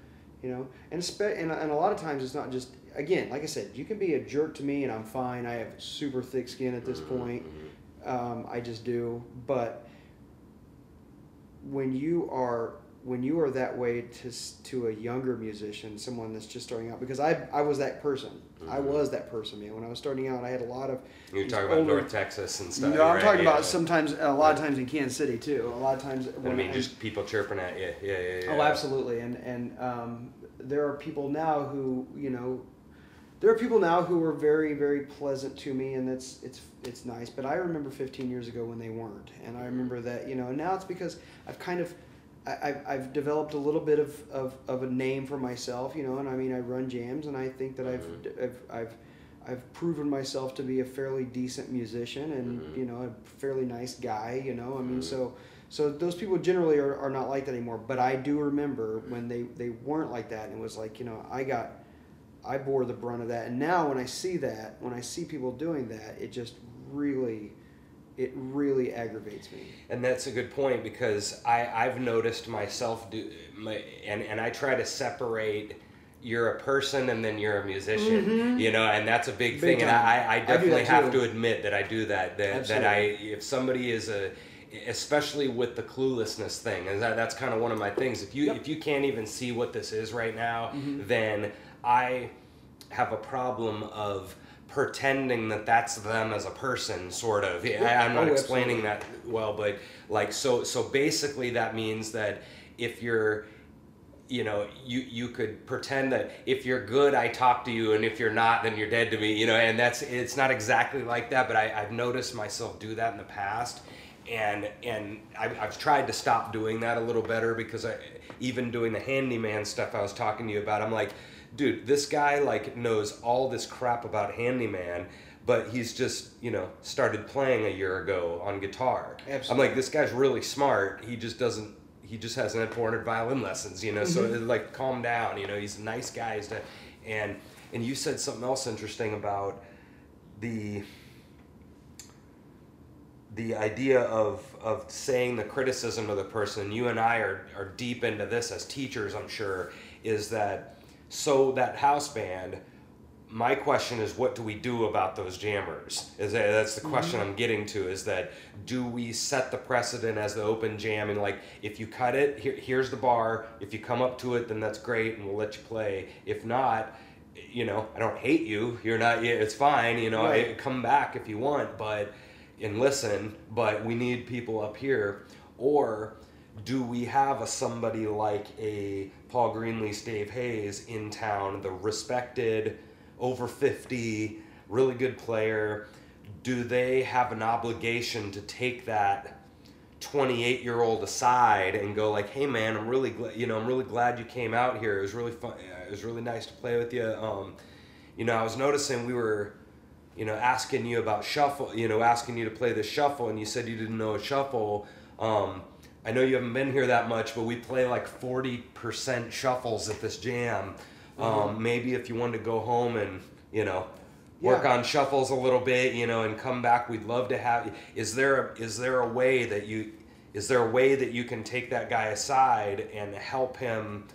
You know, and, spe- and and a lot of times it's not just again, like I said, you can be a jerk to me and I'm fine. I have super thick skin at this Mm-hmm. point. Um, I just do. But when you are when you are that way to to a younger musician, someone that's just starting out, because I I was that person. I Mhm. was that person, man. When I was starting out, I had a lot of. You're talking about older- North Texas and You stuff. know, I'm right? talking Yeah. about sometimes a lot of times in Kansas City too. A lot of times. I mean, I'm- just people chirping at you. Yeah, yeah, yeah. Oh, absolutely, and and um, there are people now who you know, there are people now who are very very pleasant to me, and that's it's it's nice. But I remember 15 years ago when they weren't, and I remember that you know. And now it's because I've kind of. I, I've, I've developed a little bit of, of, of a name for myself, you know, and I mean I run jams, and I think that I've, I've, I've I've proven myself to be a fairly decent musician and Mhm. you know a fairly nice guy, you know. I mean, Mhm. so so those people generally are, are not like that anymore. But I do remember when they, they weren't like that and it was like, you know, I got I bore the brunt of that. And now when I see that, when I see people doing that, it just really it really aggravates me. And that's a good point because I, I've noticed myself do my and, and I try to separate you're a person and then you're a musician. Mhm. You know, and that's a big, Big thing. And. I, I definitely that have too. to admit that I do that. That that I if somebody is a especially with the cluelessness thing, and that, that's kind of one of my things. If you Yep. if you can't even see what this is right now, Mhm. then I have a problem of pretending that that's them as a person sort of. Yeah, I, i'm not Oh, explaining that well but like so so basically that means that if you're you know you you could pretend that if you're good i talk to you and if you're not then you're dead to me you know and that's it's not exactly like that but I, i've noticed myself do that in the past and and I've, I've tried to stop doing that a little better because I even doing the handyman stuff I was talking to you about I'm like dude this guy like knows all this crap about handyman but he's just you know started playing a year ago on guitar. I'm like this guy's really smart. He just doesn't he just hasn't had 400 violin lessons you know so Mm-hmm. like calm down you know he's a nice guy he's to, and and you said something else interesting about the the idea of of saying the criticism of the person you and i are, are deep into this as teachers i'm sure is that so that house band my question is what do we do about those jammers? Is that, that's the question mm-hmm. i'm getting to is that do we set the precedent as the open jam and like if you cut it here, here's the bar. If you come up to it then that's great and we'll let you play. If not you know i don't hate you. You're not it's fine you know Right. I, come back if you want but and listen but we need people up here. Or do we have a somebody like a paul greenlease dave hayes in town the respected over 50 really good player. Do they have an obligation to take that 28 year old aside and go like hey man i'm really glad you know i'm really glad you came out here. It was really fun it was really nice to play with you. Um, you know i was noticing we were you know asking you about shuffle you know asking you to play the shuffle and you said you didn't know a shuffle. Um, i know you haven't been here that much but we play like 40% shuffles at this jam um, maybe if you wanted to go home and you know work Yeah. on shuffles a little bit you know and come back we'd love to have is there a, is there a way that you is there a way that you can take that guy aside and help him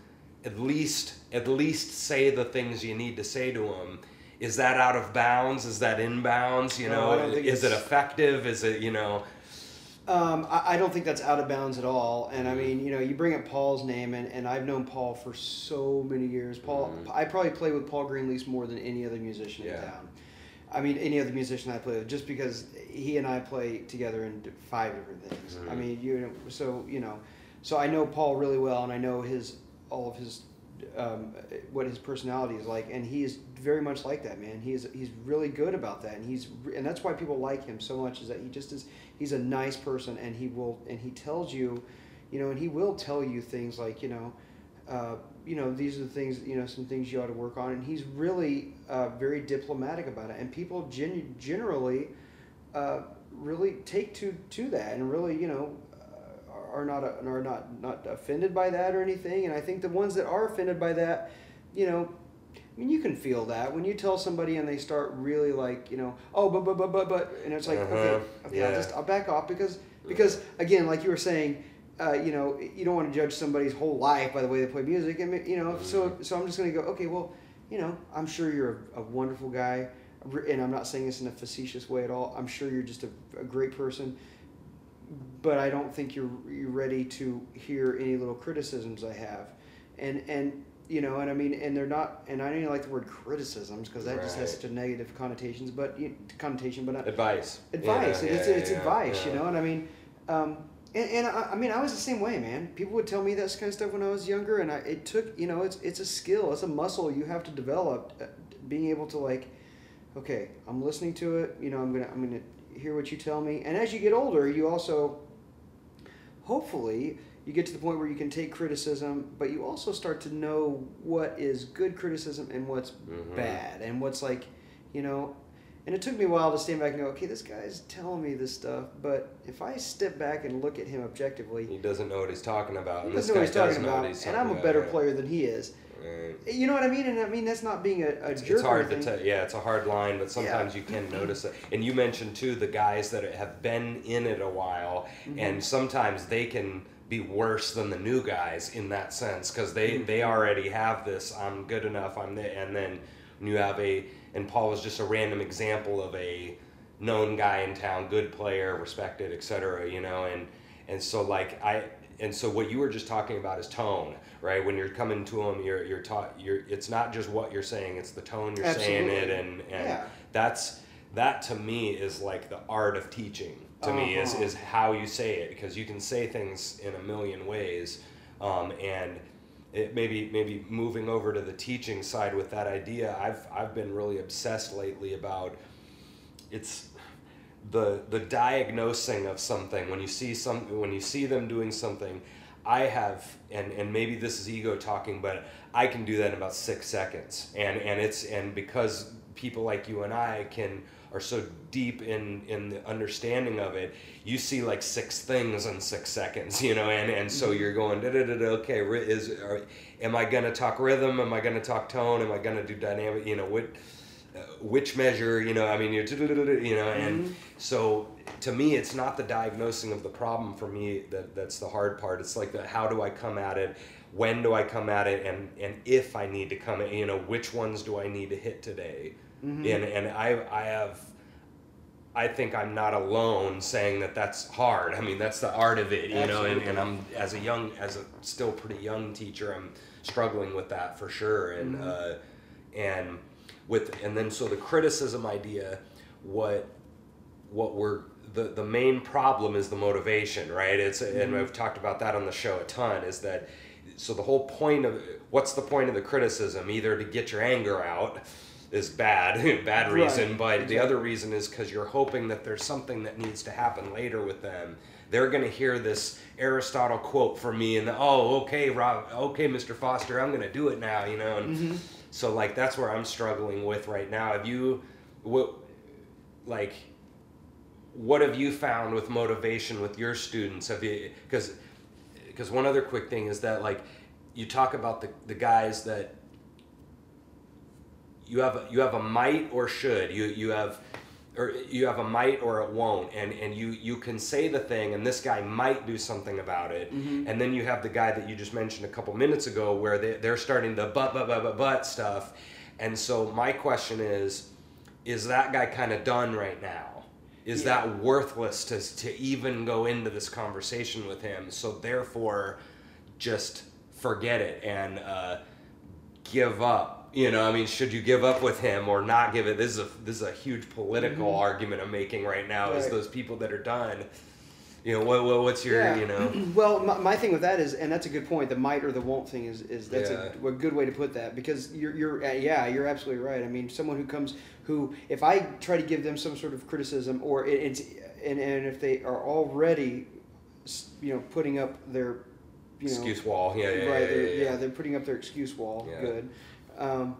at least at least say the things you need to say to him? Is that out of bounds? Is that in bounds? You know, I is it effective? Is it you know? Um, I, I don't think that's out of bounds at all. And I Mm-hmm. mean, you know, you bring up Paul's name, and, and I've known Paul for so many years. Paul, Mhm. I probably play with Paul Greenlease more than any other musician in town. I mean, any other musician I play with, just because he and I play together in five different things. I Mhm. mean, you know, so you know, so I know Paul really well, and I know his all of his um, what his personality is like, and he is very much like that man. He's he's really good about that, and he's and that's why people like him so much is that he just is he's a nice person, and he will and he tells you, you know, and he will tell you things like you know. Uh, you know these are the things you know some things you ought to work on and he's really uh, very diplomatic about it and people gen- generally uh, really take to to that and really you know uh, are not are not not offended by that or anything and I think the ones that are offended by that you know I mean you can feel that. When you tell somebody and they start really like you know oh but but but but but and it's like Uh-huh, okay okay I'll just I'll back off because because again like you were saying uh, you know, you don't want to judge somebody's whole life by the way they play music, and you know, so so I'm just gonna go, okay, well, you know, I'm sure you're a, a wonderful guy, and I'm not saying this in a facetious way at all. I'm sure you're just a, a great person, but I don't think you're you're ready to hear any little criticisms I have, and and you know, and I mean, and they're not, and I don't even like the word criticisms because that just has such a negative connotations, but you, connotation, but not, Advice. advice. Yeah, it's yeah, it's yeah, advice, you know. And I mean, um, and, and I, I mean, I was the same way, man. People would tell me that kind of stuff when I was younger, and I it took you know, it's it's a skill, it's a muscle you have to develop, uh, being able to like, okay, I'm listening to it. You know, I'm gonna I'm gonna hear what you tell me, and as you get older, you also, hopefully. You get to the point where you can take criticism, but you also start to know what is good criticism and what's Mhm. bad, and what's like, you know, and it took me a while to stand back and go, okay, this guy's telling me this stuff, but if I step back and look at him objectively, He doesn't know what he's talking about. he doesn't know what he's talking about, he's and I'm a better about, yeah. player than he is. Right. You know what I mean? And I mean that's not being a, a jerk. it's hard to tell. Yeah, it's a hard line, but sometimes you can notice it. And you mentioned too the guys that have been in it a while, Mm-hmm. and sometimes they can be worse than the new guys in that sense because they Mm-hmm. they already have this. I'm good enough. I'm the, and then you have a and Paul is just a random example of a known guy in town, good player, respected, etc. You know, and and so like I and so what you were just talking about is tone, right? When you're coming to them, you're you're taught you're it's not just what you're saying, it's the tone you're saying it, and and Yeah. that's that to me is like the art of teaching. To me is Uh-huh. is how you say it because you can say things in a million ways, um, and it maybe maybe moving over to the teaching side with that idea. I've I've been really obsessed lately about it's the the diagnosing of something when you see some when you see them doing something i have and and maybe this is ego talking but i can do that in about six seconds and and it's and because people like you and i can are so deep in in the understanding of it you see like six things in six seconds you know and and so you're going da da da da okay is are, am i going to talk rhythm? Am i going to talk tone? Am i going to do dynamic you know what uh, which measure, you know, I mean, you're, you know, and so to me, it's not the diagnosing of the problem for me that that's the hard part. It's like the how do I come at it, when do I come at it, and and if I need to come at, you know, which ones do I need to hit today, Mm-hmm. and and I I have. I think I'm not alone saying that that's hard. I mean, that's the art of it, you know. And, and I'm as a young, as a still pretty young teacher, I'm struggling with that for sure. And mm-hmm. uh, and with and then so the criticism idea, what what we're the the main problem is the motivation, right? It's and mm-hmm. I've talked about that on the show a ton. Is that so the whole point of what's the point of the criticism? Either to get your anger out is bad, (laughs) bad reason, Right, but the other reason is because you're hoping that there's something that needs to happen later with them. They're gonna hear this Aristotle quote from me, and oh, okay, Rob, okay, Mr. Foster, I'm gonna do it now, you know. And mm-hmm. so like that's where I'm struggling with right now. Have you, what, like, what have you found with motivation with your students? Have you because because one other quick thing is that like you talk about the the guys that you have a, you have a might or should. You you have or you have a might or it won't. And and you you can say the thing and this guy might do something about it. Mm-hmm. and then you have the guy that you just mentioned a couple minutes ago where they, they're starting the but but but but but stuff. And so my question is is that guy kind of done right now? Is Yeah. that worthless to to even go into this conversation with him? So therefore just forget it and uh, give up you know i mean should you give up with him or not give it this is a this is a huge political argument i'm making right now is Mm-hmm. Those people that are done you know what, what what's your Yeah. you know (clears throat) Well, my, my thing with that is, and that's a good point. The might or the won't thing is, is that's Yeah. a, a good way to put that because you're, you're, uh, yeah, you're absolutely right. I mean, someone who comes, who, if I try to give them some sort of criticism, or it, it's, and, and if they are already, you know, putting up their, you know, excuse wall yeah yeah, right, yeah, they're- yeah, yeah. they're putting up their excuse wall. Yeah. Good. Um,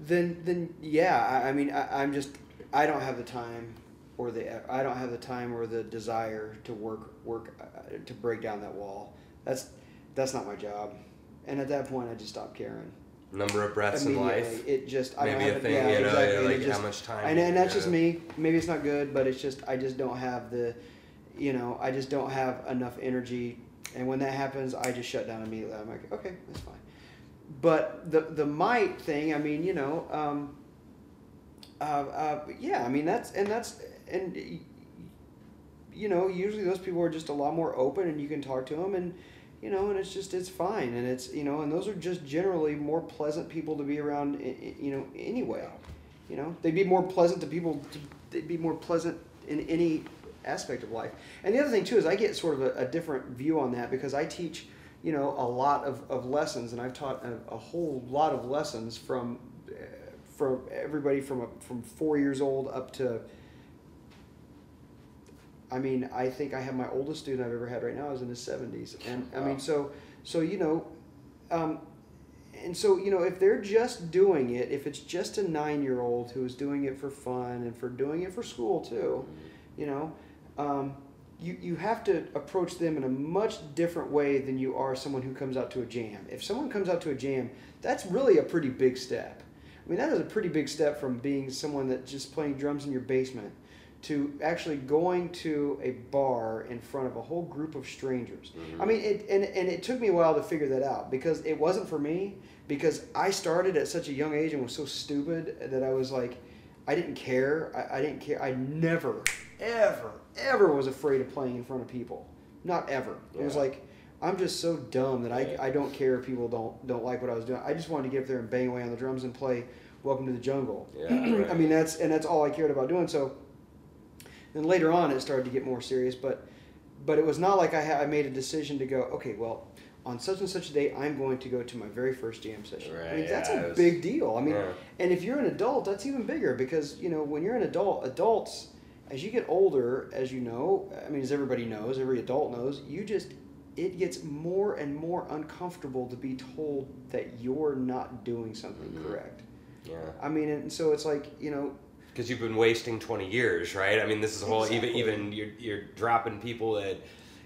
then, then, yeah, I, I mean, I, I'm just, I don't have the time, or the, I don't have the time or the desire to work, work uh, to break down that wall. That's, that's not my job. And at that point, I just stopped caring. number of breaths in life it just, I don't have a it- thing yeah, you know exactly. like just- how much time and, and that's yeah. just me. Maybe it's not good, but it's just I just don't have the, you know, I just don't have enough energy. And when that happens, I just shut down immediately. I'm like, okay, that's fine. But the the might thing, I mean, you know, um, uh, uh, yeah, I mean that's and that's and you know, usually those people are just a lot more open, and you can talk to them, and you know, and it's just it's fine, and it's you know, and those are just generally more pleasant people to be around, you know, anyway. You know, they'd be more pleasant to people. To, they'd be more pleasant in any aspect of life. And the other thing too is I get sort of a, a different view on that because I teach, you know, a lot of, of lessons, and I've taught a, a whole lot of lessons from uh, from everybody from a, from four years old up to. I mean, I think I have my oldest student I've ever had right now is in his seventies, and I mean, so so you know, um, and so you know if they're just doing it if it's just a nine year old who is doing it for fun and for doing it for school too you know um, you, you have to approach them in a much different way than you are someone who comes out to a jam if someone comes out to a jam that's really a pretty big step i mean that is a pretty big step from being someone that just playing drums in your basement to actually going to a bar in front of a whole group of strangers. Mm-hmm. I mean, it, and, and it took me a while to figure that out because it wasn't for me because I started at such a young age and was so stupid that I was like, I didn't care. I, I didn't care. I never, ever, ever was afraid of playing in front of people. Not ever. It was like, I'm just so dumb that I. I don't care if people don't don't like what I was doing. I just wanted to get up there and bang away on the drums and play Welcome to the Jungle. Yeah, (clears throat) I mean that's and that's all I cared about doing. So then later on, it started to get more serious, but but it was not like I, ha- I made a decision to go. Okay, well, on such and such a day, I'm going to go to my very first jam session. I Right, mean, that's yeah, a was- big deal. I mean, Yeah. and if you're an adult, that's even bigger because you know when you're an adult, adults, as you get older, as you know, I mean, as everybody knows, every adult knows, you just it gets more and more uncomfortable to be told that you're not doing something Mhm. correct. yeah I mean, and so it's like you know, because you've been wasting 20 years right i mean this is a whole Exactly. even even you're, you're dropping people that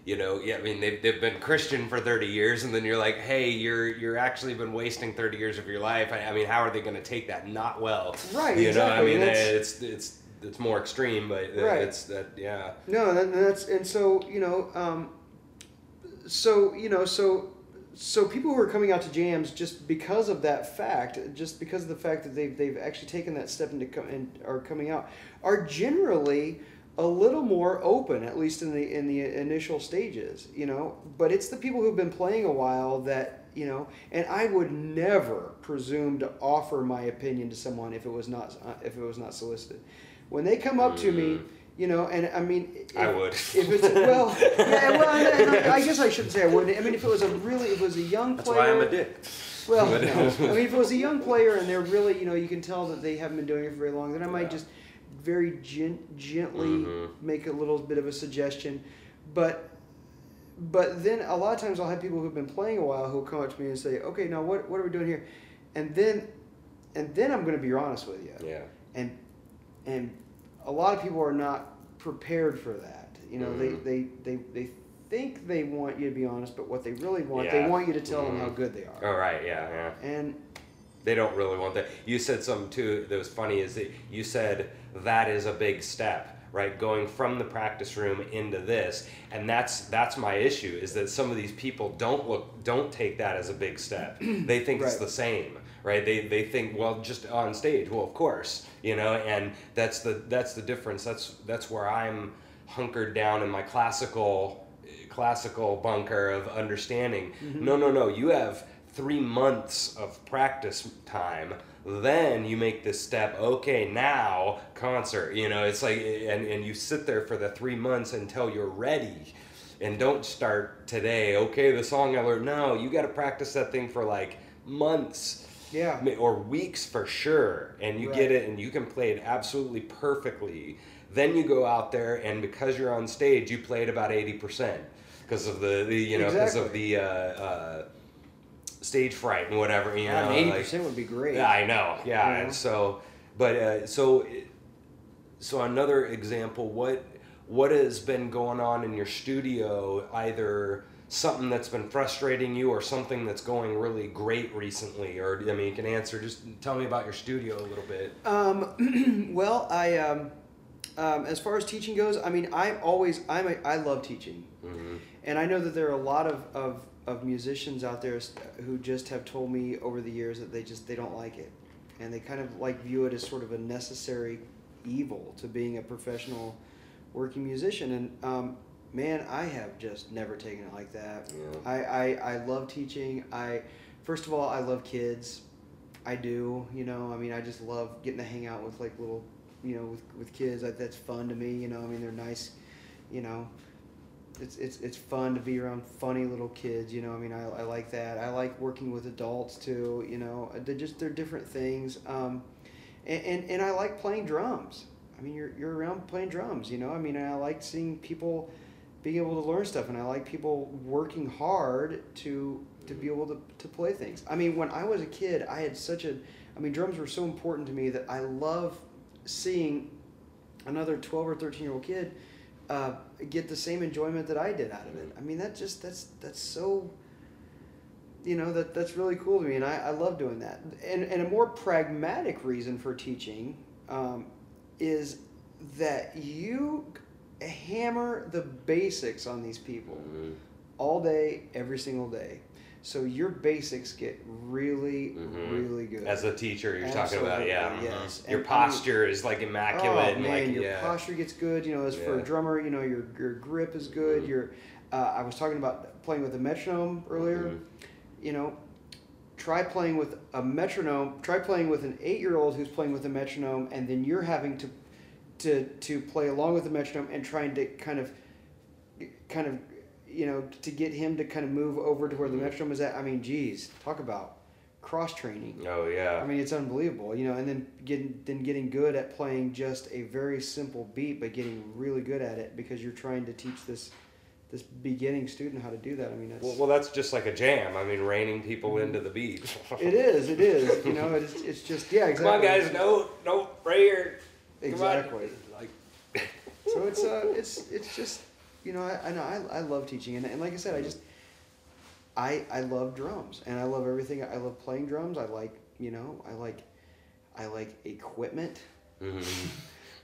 you know yeah i mean they've, they've been christian for 30 years and then you're like hey you're you're actually been wasting 30 years of your life i, I mean how are they going to take that not well Right, you know i mean and it's it's it's more extreme but uh, Right. it's that yeah No, that, that's and so you know, um, so you know, so so people who are coming out to jams just because of that fact, just because of the fact that they've they've actually taken that step into come and are coming out, are generally a little more open, at least in the in the initial stages, you know. But it's the people who've been playing a while that you know, and I would never presume to offer my opinion to someone if it was not if it was not solicited. When they come up to me, you know, and I mean, if, I would. if it's well, (laughs) yeah, well, I, I guess I shouldn't say I wouldn't. I mean, if it was a really, if it was a young that's player, why i'm a dick well, (laughs) no. I mean, if it was a young player and they're really, you know, you can tell that they haven't been doing it for very long, then I might Yeah. just very gen- gently Mhm. make a little bit of a suggestion. But but then a lot of times I'll have people who've been playing a while who'll come up to me and say, "Okay, now what what are we doing here?" And then and then I'm going to be honest with you. yeah And and a lot of people are not prepared for that. You know, Mhm. they, they, they, they think they want you to be honest, but what they really want, Yeah. they want you to tell them how Mhm. good they are. all right yeah yeah And They don't really want that. You said something too that was funny. Is that you said that is a big step right going from the practice room into this and that's that's my issue is that some of these people don't look don't take that as a big step they think it's the same right? They they think well just on stage well of course you know and that's the that's the difference. That's that's where i'm hunkered down in my classical classical bunker of understanding. Mm-hmm. No no no. You have three months of practice time. Then you make this step okay now concert you know it's like and, and you sit there for the three months until you're ready. And don't start today okay the song i learned no you got to practice that thing for like months Yeah. or weeks for sure and you Right. get it and you can play it absolutely perfectly then you go out there and because you're on stage you play it about 80% because of the, the you know because of the uh, uh, stage fright and whatever you know I mean, eighty like- percent would be great. yeah, I know. Yeah, You know? and so, but uh, so, so another example. What what has been going on in your studio? Either something that's been frustrating you, or something that's going really great recently. Or I mean, you can answer. Just tell me about your studio a little bit. Um, (clears throat) well, I um, um, as far as teaching goes, I mean, I always I'm a, I love teaching, hmm and I know that there are a lot of, of, of musicians out there who just have told me over the years that they just they don't like it, and they kind of like view it as sort of a necessary evil to being a professional working musician. And um, man, I have just never taken it like that. Yeah. I, I, I love teaching. I first of all I love kids. I do, you know. I mean, I just love getting to hang out with like little, you know, with, with kids. Like, that's fun to me, you know. I mean, they're nice, you know. It's, it's it's fun to be around funny little kids, you know. I mean, I, I like that. I like working with adults too, you know. They're just they're different things. Um, and, and, and I like playing drums. I mean, you're, you're around playing drums, you know. I mean, I like seeing people being able to learn stuff, and I like people working hard to to be able to, to play things. I mean, when I was a kid, I had such a, I mean, drums were so important to me that I love seeing another 12 or 13 year old kid uh, get the same enjoyment that I did out of it. I mean, that just, that's, that's so, you know, that, that's really cool to me, and I, I love doing that. And, and a more pragmatic reason for teaching um, is that you hammer the basics on these people all day, every single day. So your basics get really, Mhm. really good. As a teacher, you're talking about Absolutely, yeah. mhm. yes. Your And, I mean- posture is like Oh immaculate and man, like your yeah. posture gets good. You know, as for a drummer, you know your your grip is good. Mhm. Your uh, I was talking about playing with a metronome earlier. Mhm. You know, try playing with a metronome. Try playing with an eight year old who's playing with a metronome, and then you're having to to to play along with the metronome and trying to kind of kind of you know to get him to kind of move over to where the Mhm. metronome is at. I mean, geez, talk about cross training. Oh yeah. I mean, it's unbelievable, you know. And then getting then getting good at playing just a very simple beat, but getting really good at it because you're trying to teach this this beginning student how to do that. I mean, it's, well, well, that's just like a jam. I mean, reining people into the beat. it is, it is. You know, it's, it's just yeah, exactly. Come on, guys! No, no, right here. Exactly. Like, (laughs) So it's uh, it's it's just you know, I I know I, I love teaching, and, and like I said, I just I I love drums, and I love everything. I love playing drums. I like you know, I like I like equipment. mhm.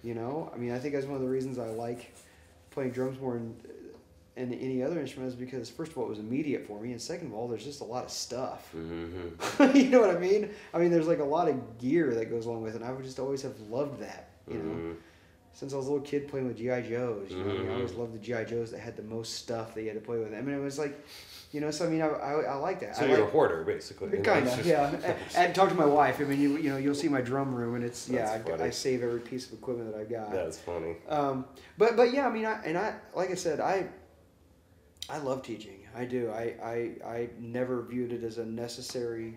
You know, I mean, I think that's one of the reasons I like playing drums more than, than any other instrument is because first of all, it was immediate for me, and second of all, there's just a lot of stuff. Mhm. (laughs) you know what I mean? I mean, there's like a lot of gear that goes along with it. and I would just always have loved that. You know, Mhm. since I was a little kid playing with GI Joes, you know, I, mean, I always Mhm. loved the GI Joes that had the most stuff that you had to play with. I mean, it was like, you know, so I mean, I I, I like that. So I you're like, a hoarder, basically. (laughs) Kind of, yeah. (laughs) And, and talk to my wife. I mean, you you know, you'll see my drum room, and it's yeah, I. I save every piece of equipment that I've got. That's funny. Um, but but yeah, I mean, I, and I like I said, I I love teaching. I do. I I I never viewed it as a necessary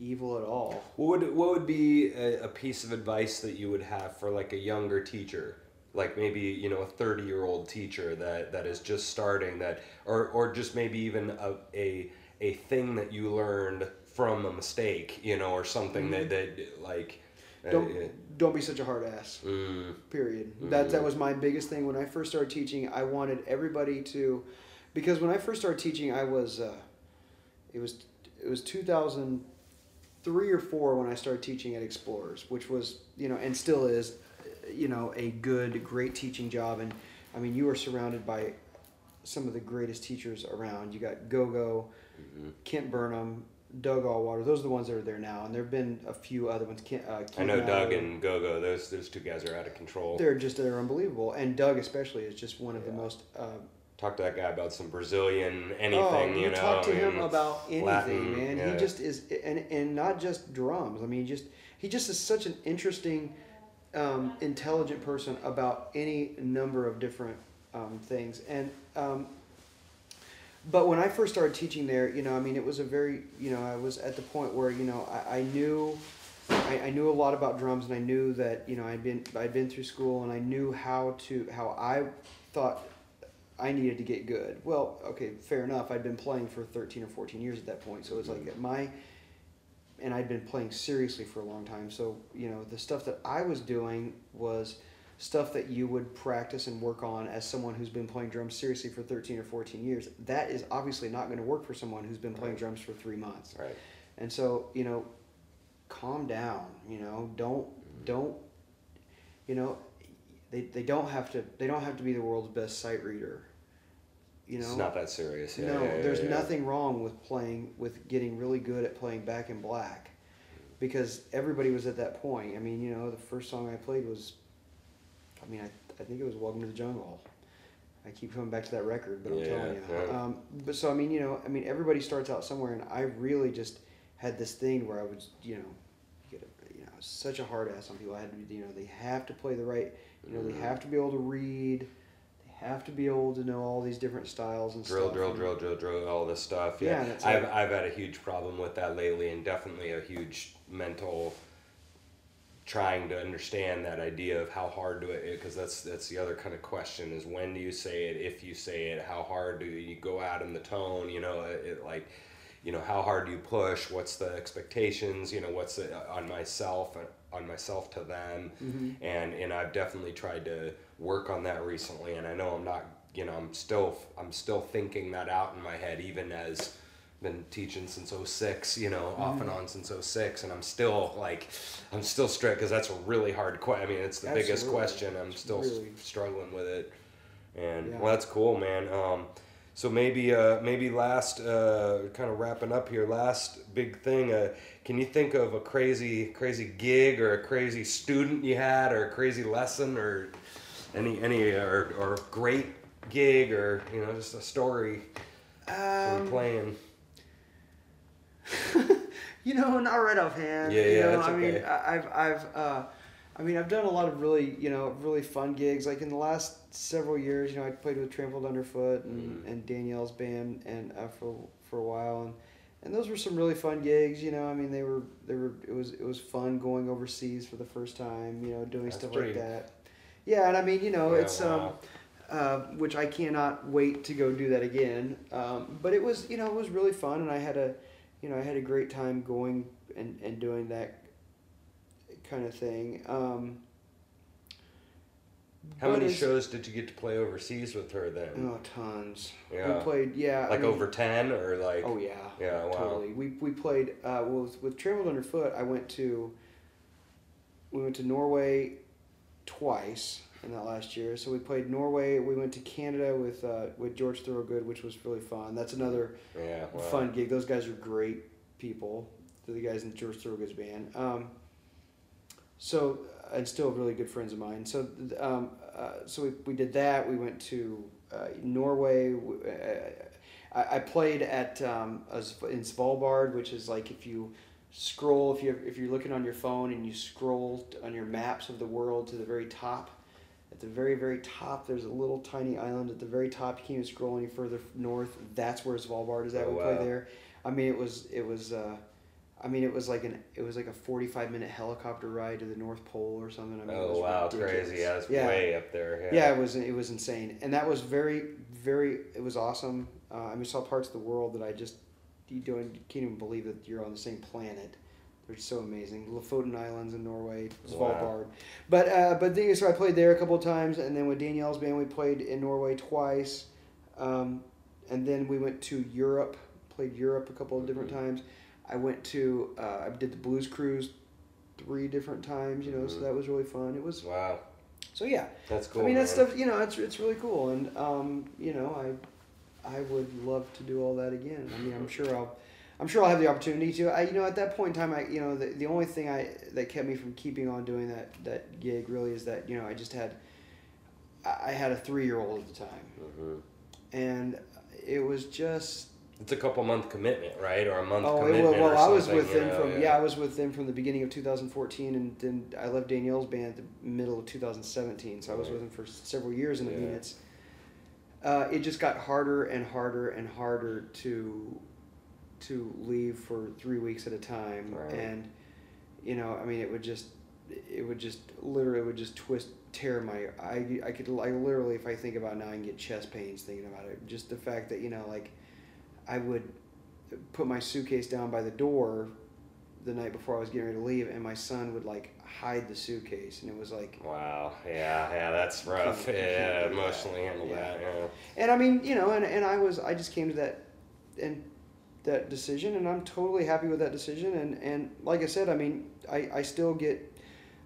evil at all. What would what would be a, a piece of advice that you would have for like a younger teacher, like maybe you know a thirty year old teacher that that is just starting that, or or just maybe even a a, a thing that you learned from a mistake, you know, or something that that like. uh, Don't don't be such a hard ass. mm, Period. That that Mhm. was my biggest thing when I first started teaching. I wanted everybody to, because when I first started teaching, I was, uh, it was it was two thousand three or four when I started teaching at Explorers, which was you know and still is you know, a good, great teaching job. And I mean, you are surrounded by some of the greatest teachers around. You got Gogo, Mhm. Kent Burnham, Doug Auwarter. Those are the ones that are there now, and there have been a few other ones. Kent, uh, I Keith know Doug and Gogo. Those those two guys are out of control. They're just they're unbelievable, and Doug especially is just one of the most. Uh, Talk to that guy about some Brazilian anything. oh, you know, talk to I him about anything, Latin, man. yeah. He just is, and and not just drums. I mean, just he just is such an interesting, um, intelligent person about any number of different um, things. And um, but when I first started teaching there, you know, I mean, it was a very, you know, I was at the point where you know I, I knew. I, I knew a lot about drums, and I knew that you know I'd been I'd been through school, and I knew how to how I thought I needed to get good. Well, okay, fair enough. I'd been playing for 13 or 14 years at that point. So it's like at my, and I'd been playing seriously for a long time. So, you know, the stuff that I was doing was stuff that you would practice and work on as someone who's been playing drums seriously for 13 or 14 years. That is obviously not going to work for someone who's been playing Right. drums for three months. Right. And so, you know, calm down, you know, don't, mm-hmm. don't, you know, they, they don't have to, they don't have to be the world's best sight reader. You know, it's not that serious. Yeah, no, yeah, there's yeah. nothing wrong with playing with getting really good at playing back in black, because everybody was at that point. I mean, you know, the first song I played was, I mean, I, I think it was "Welcome to the Jungle." I keep coming back to that record, but I'm telling you. Um, but so I mean, you know, I mean, everybody starts out somewhere, and I really just had this thing where I was, you know, get a, you know, such a hard ass on people. I had to, you know, they have to play the right, you know, Mhm. they have to be able to read. Have to be able to know all these different styles and drill, stuff. drill, drill, drill, drill, all this stuff. Yeah, Yeah, that's I've. I've had a huge problem with that lately, and definitely a huge mental trying to understand that idea of how hard do it because that's that's the other kind of question is when do you say it if you say it how hard do you go out in the tone you know it, it like you know how hard do you push what's the expectations you know what's the, on myself on myself to them Mhm. and and I've definitely tried to work on that recently and I know I'm not you know I'm still I'm still thinking that out in my head even as been teaching since 06 you know off and on since 06 and I'm still like I'm still strict because that's a really hard question I mean it's the biggest question. I'm still really- struggling with it. And Yeah. well that's cool man. Um so maybe uh maybe last uh kind of wrapping up here last big thing uh can you think of a crazy crazy gig or a crazy student you had or a crazy lesson or any any or or great gig or you know just a story Um, playing (laughs) you know, not right offhand. Yeah, you yeah, know, that's I mean, okay. I- I've, I've, uh, I mean, I've done a lot of really, you know, really fun gigs. Like in the last several years, you know, I played with Trampled Underfoot and, Mhm. and Danielle's band, and uh, for for a while, and and those were some really fun gigs. You know, I mean, they were they were it was it was fun going overseas for the first time. You know, doing That's stuff pretty- like that. Yeah, and I mean, you know, Yeah, it's um, uh, which I cannot wait to go do that again. Um, but it was, you know, it was really fun, and I had a, you know, I had a great time going and, and doing that kind of thing. Um, how many shows did you get to play overseas with her then Oh, tons. Yeah. We played, yeah. I like mean- over 10 or like Oh yeah. Yeah, wow. Totally. We we played uh, well with, with Trampled Underfoot. I went to. We went to Norway, twice in that last year. So we played Norway. We went to Canada with uh, with George Thorogood, which was really fun. That's another yeah wow. fun gig. Those guys are great people. They're the guys in George Thorogood's band. Um, so and still really good friends of mine. So um, uh, so we, we did that. We went to uh, Norway. Uh, I, I played at um, in Svalbard, which is like if you scroll if you if you're looking on your phone and you scroll on your maps of the world to the very top. At the very, very top, there's a little tiny island. At the very top, you can't even scroll any further north. That's where Svalbard is at. Oh, we wow. played there. I mean, it was it was. Uh, I mean, it was like an it was like a forty five minute helicopter ride to the North Pole or something. I mean, it oh was wow ridiculous. crazy yeah it's yeah. way up there Yeah, it was it was insane, and that was very very it was awesome. Uh, I mean, saw parts of the world that I just you don't you can't even believe that you're on the same planet. They're so amazing. Lofoten Islands in Norway, Wow. Svalbard. But uh, but is, so I played there a couple of times, and then with Danielle's band, we played in Norway twice, um, and then we went to Europe, played Europe a couple of different Mhm. times. I went to uh, I did the Blues Cruise three different times, you know, so Mhm. that was really fun. It was wow so yeah, That's cool. I mean, that stuff, you know, it's it's really cool, and um, you know, I I would love to do all that again. I mean, I'm sure I'll. I'm sure I'll have the opportunity to. I, you know, at that point in time, I, you know, the, the only thing I that kept me from keeping on doing that that gig really is that you know I just had, I had a three year old at the time, Mhm. and it was just It's a couple month commitment, right? Or a month Oh, commitment. well, I was with them know, from yeah. I was with them from the beginning of 2014, and then I left Danielle's band at the middle of 2017. So I was Right. with them for several years, and I mean Yeah. it's uh, it just got harder and harder and harder to to leave for three weeks at a time, Right. and you know I mean it would just it would just literally would just twist tear my I I could I literally if I think about now I can get chest pains thinking about it. Just the fact that you know like I would put my suitcase down by the door the night before I was getting ready to leave, and my son would like hide the suitcase, and it was like, Wow. Yeah. Yeah. That's rough. Can't- can't Yeah. Emotionally handle Yeah. that. Yeah. and I mean, you know, and, and I was, I just came to that, and that decision, and I'm totally happy with that decision, and and like I said, I mean, I I still get,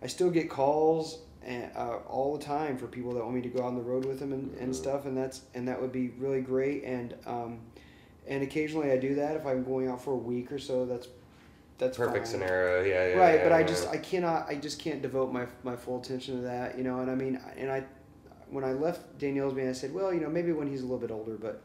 I still get calls. And, uh, all the time for people that want me to go out on the road with them and, and Mhm. stuff and that's and that would be really great and um, and occasionally I do that if I'm going out for a week or so that's that's Perfect fine. scenario. Yeah. yeah right yeah, but i just i cannot i just can't devote my my full attention to that you know and i mean and i when i left danielle's band i said well you know maybe when he's a little bit older but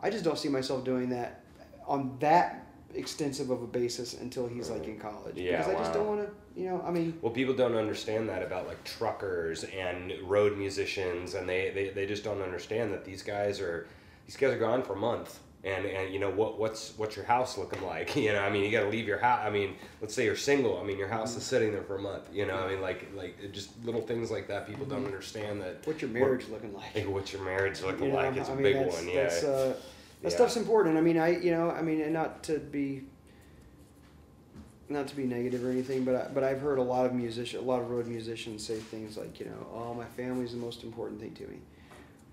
i just don't see myself doing that on that extensive of a basis until he's like in college Yeah, because i just don't want to you know i mean Well, people don't understand that about like truckers and road musicians, and they, they, they just don't understand that these guys are these guys are gone for a month, and and you know what what's what's your house looking like? (laughs) You know, I mean, you got to leave your house. I mean, let's say you're single. I mean, your house is sitting there for a month. You know, I mean, like like just little things like that. People don't understand that. what's your marriage looking like (laughs) what's your marriage looking You know, like? It's a I mean, big that's, one. Yeah. That's, uh, that Yeah. stuff's important. I mean, I you know, I mean, and not to be not to be negative or anything, but I, but I've heard a lot of musician, a lot of road musicians say things like, you know, oh, my family's the most important thing to me.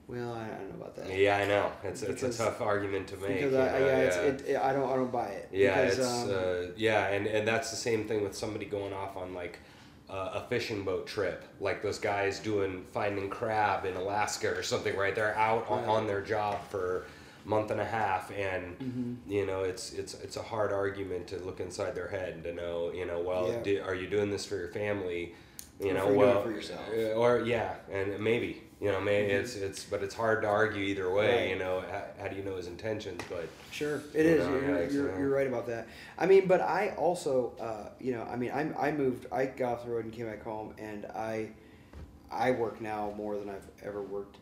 Well, I, don't know about that. yeah, I know. It's it's a tough argument to make. Because I, know, yeah, It's, it, it, I don't I don't buy it. Yeah, because, it's um, uh, yeah, and and that's the same thing with somebody going off on like uh, a fishing boat trip, like those guys doing finding crab in Alaska or something. Right, they're out on, on their job for a month and a half, and Mm-hmm. you know it's it's it's a hard argument to look inside their head and to know you know well Yeah. di- are you doing this for your family, you Or know well for yourself. uh, or yeah, and maybe. You know, maybe it's it's, but it's hard to argue either way. Mm-hmm. Right. You know, how, how do you know his intentions? But Sure, it is. know, You're, you're, you're right about that. I mean, but I also, uh, you know, I mean, I, I moved, I got off the road and came back home, and I, I work now more than I've ever worked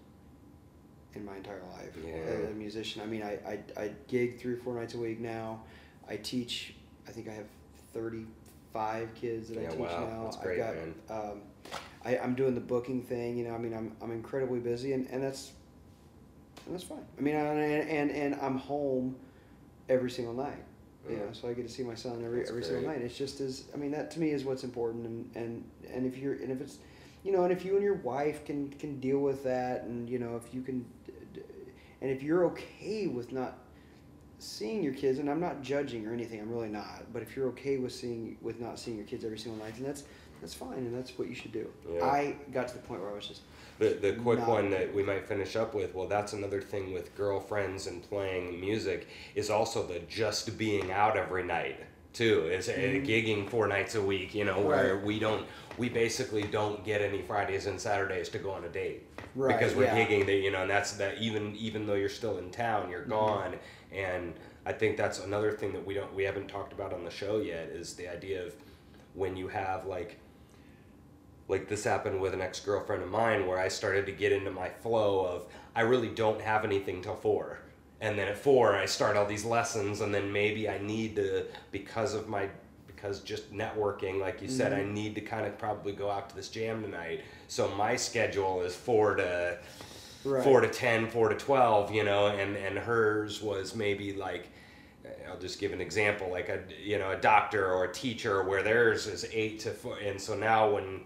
in my entire life Yeah. as a musician. I mean, I, I, I gig three or four nights a week now. I teach. I think I have thirty-five kids that I teach wow. now. That's great, I've got. Um, I, I'm doing the booking thing. You know, I mean, I'm, I'm incredibly busy, and, and that's and that's fine. I mean, and, and and I'm home every single night. You know, mm-hmm. so I get to see my son every That's every single night. It's just as I mean, that to me is what's important. And and and if you're and if it's, you know, and if you and your wife can can deal with that, and you know, if you can, and if you're okay with not seeing your kids, and I'm not judging or anything, I'm really not. But if you're okay with seeing with not seeing your kids every single night, and that's that's fine, and that's what you should do. Yeah. I got to the point where I was just The, the quick Not- one that we might finish up with, well, that's another thing with girlfriends and playing music is also the just being out every night too. Is uh Mhm. gigging four nights a week, you know, where Right. we don't, we basically don't get any Fridays and Saturdays to go on a date Right, because we're yeah. gigging. That you know, and that's that. Even even though you're still in town, you're Mm-hmm. gone, and I think that's another thing that we don't, we haven't talked about on the show yet is the idea of when you have like like this happened with an ex-girlfriend of mine where i started to get into my flow of i really don't have anything till four. And then at four i start all these lessons and then maybe i need to because of my because just networking like you said i mm-hmm. need to kind of probably go out to this jam tonight. So my schedule is four to Right. four to 10 four to 12 you know and and hers was maybe like I'll just give an example, like a you know a doctor or a teacher, where theirs is eight to four, and so now when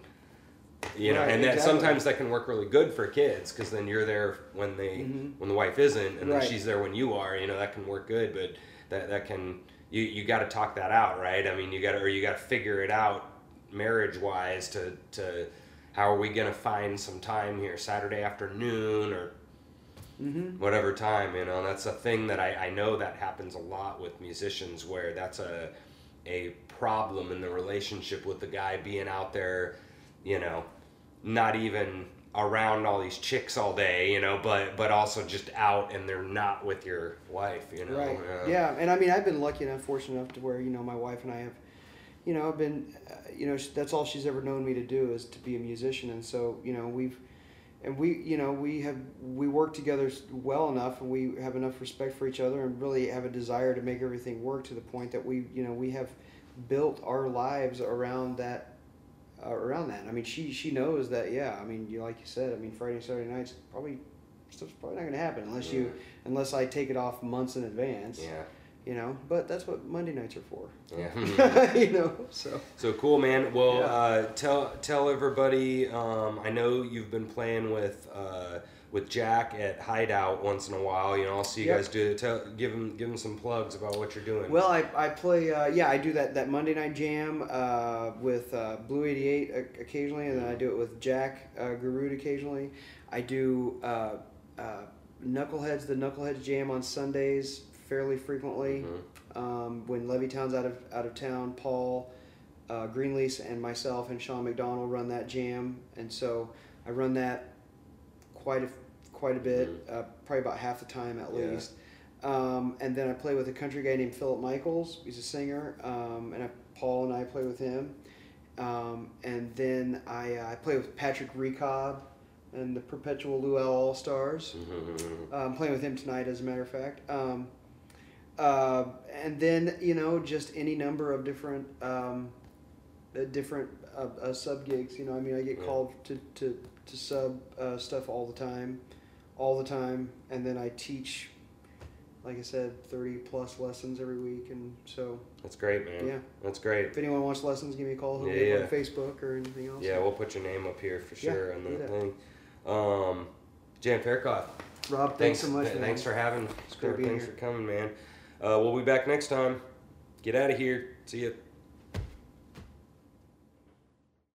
you know, Right, and that exactly. sometimes that can work really good for kids because then you're there when they Mhm. when the wife isn't, and Right. then she's there when you are. You know that can work good, but that that can you you got to talk that out, right? I mean, you got to or you got to figure it out marriage wise to to how are we gonna find some time here, Saturday afternoon or Mm-hmm. whatever time, you know, that's a thing that I, I know that happens a lot with musicians where that's a a problem in the relationship with the guy being out there, you know, not even around all these chicks all day, you know, but but also just out and they're not with your wife, you know. Right. uh, yeah, and I mean, I've been lucky enough, fortunate enough to where you know my wife and I have, you know, I've been, uh, you know, that's all she's ever known me to do is to be a musician, and so you know we've, and we, you know, we have we work together well enough, and we have enough respect for each other, and really have a desire to make everything work to the point that we, you know, we have built our lives around that. Uh, around that, I mean, she she knows that. Yeah, I mean, you like you said. I mean, Friday and Saturday nights probably stuff's probably not going to happen unless you unless I take it off months in advance. Yeah. You know, but that's what Monday nights are for. Yeah. (laughs) you know, so So cool, man. Well, Yeah. uh, tell tell everybody. Um, I know you've been playing with uh, with Jacque at Hideout once in a while. You know, I'll see you Yep. guys do. Tell, give him give him some plugs about what you're doing. well, I, I play. Uh, yeah, I do that that Monday night jam uh, with uh, Blue Eighty Eight occasionally, and then I do it with Jacque uh, Garoutte occasionally. I do uh, uh, Knuckleheads the Knuckleheads jam on Sundays fairly frequently. Um, when Levee Town's out of out of town, Paul. Uh, Greenlease and myself and Sean McDonald run that jam, and so I run that quite a quite a bit, uh, probably about half the time at Yeah. least. Um, and then I play with a country guy named Philip Michaels. He's a singer, um, and I, Paul and I play with him. Um, and then I, uh, I play with Patrick Recob and the Perpetual Luau All Stars. Mhm. Uh, I'm playing with him tonight, as a matter of fact. Um, uh, and then you know, just any number of different um, uh, different uh, uh, sub gigs. You know, I mean, I get Yeah. called to to to sub uh, stuff all the time, all the time, and then I teach. Like I said, thirty plus lessons every week, and so That's great, man. Yeah. That's great. if anyone wants lessons, give me a call. Yeah, yeah. on Facebook or anything else. Yeah, we'll put your name up here for Yeah, sure on the thing. Um, Jan Faircloth. Rob, thanks, so much. th-. Thanks for having. great being Thanks here. for coming, man. Uh, we'll be back next time. Get out of here. See you.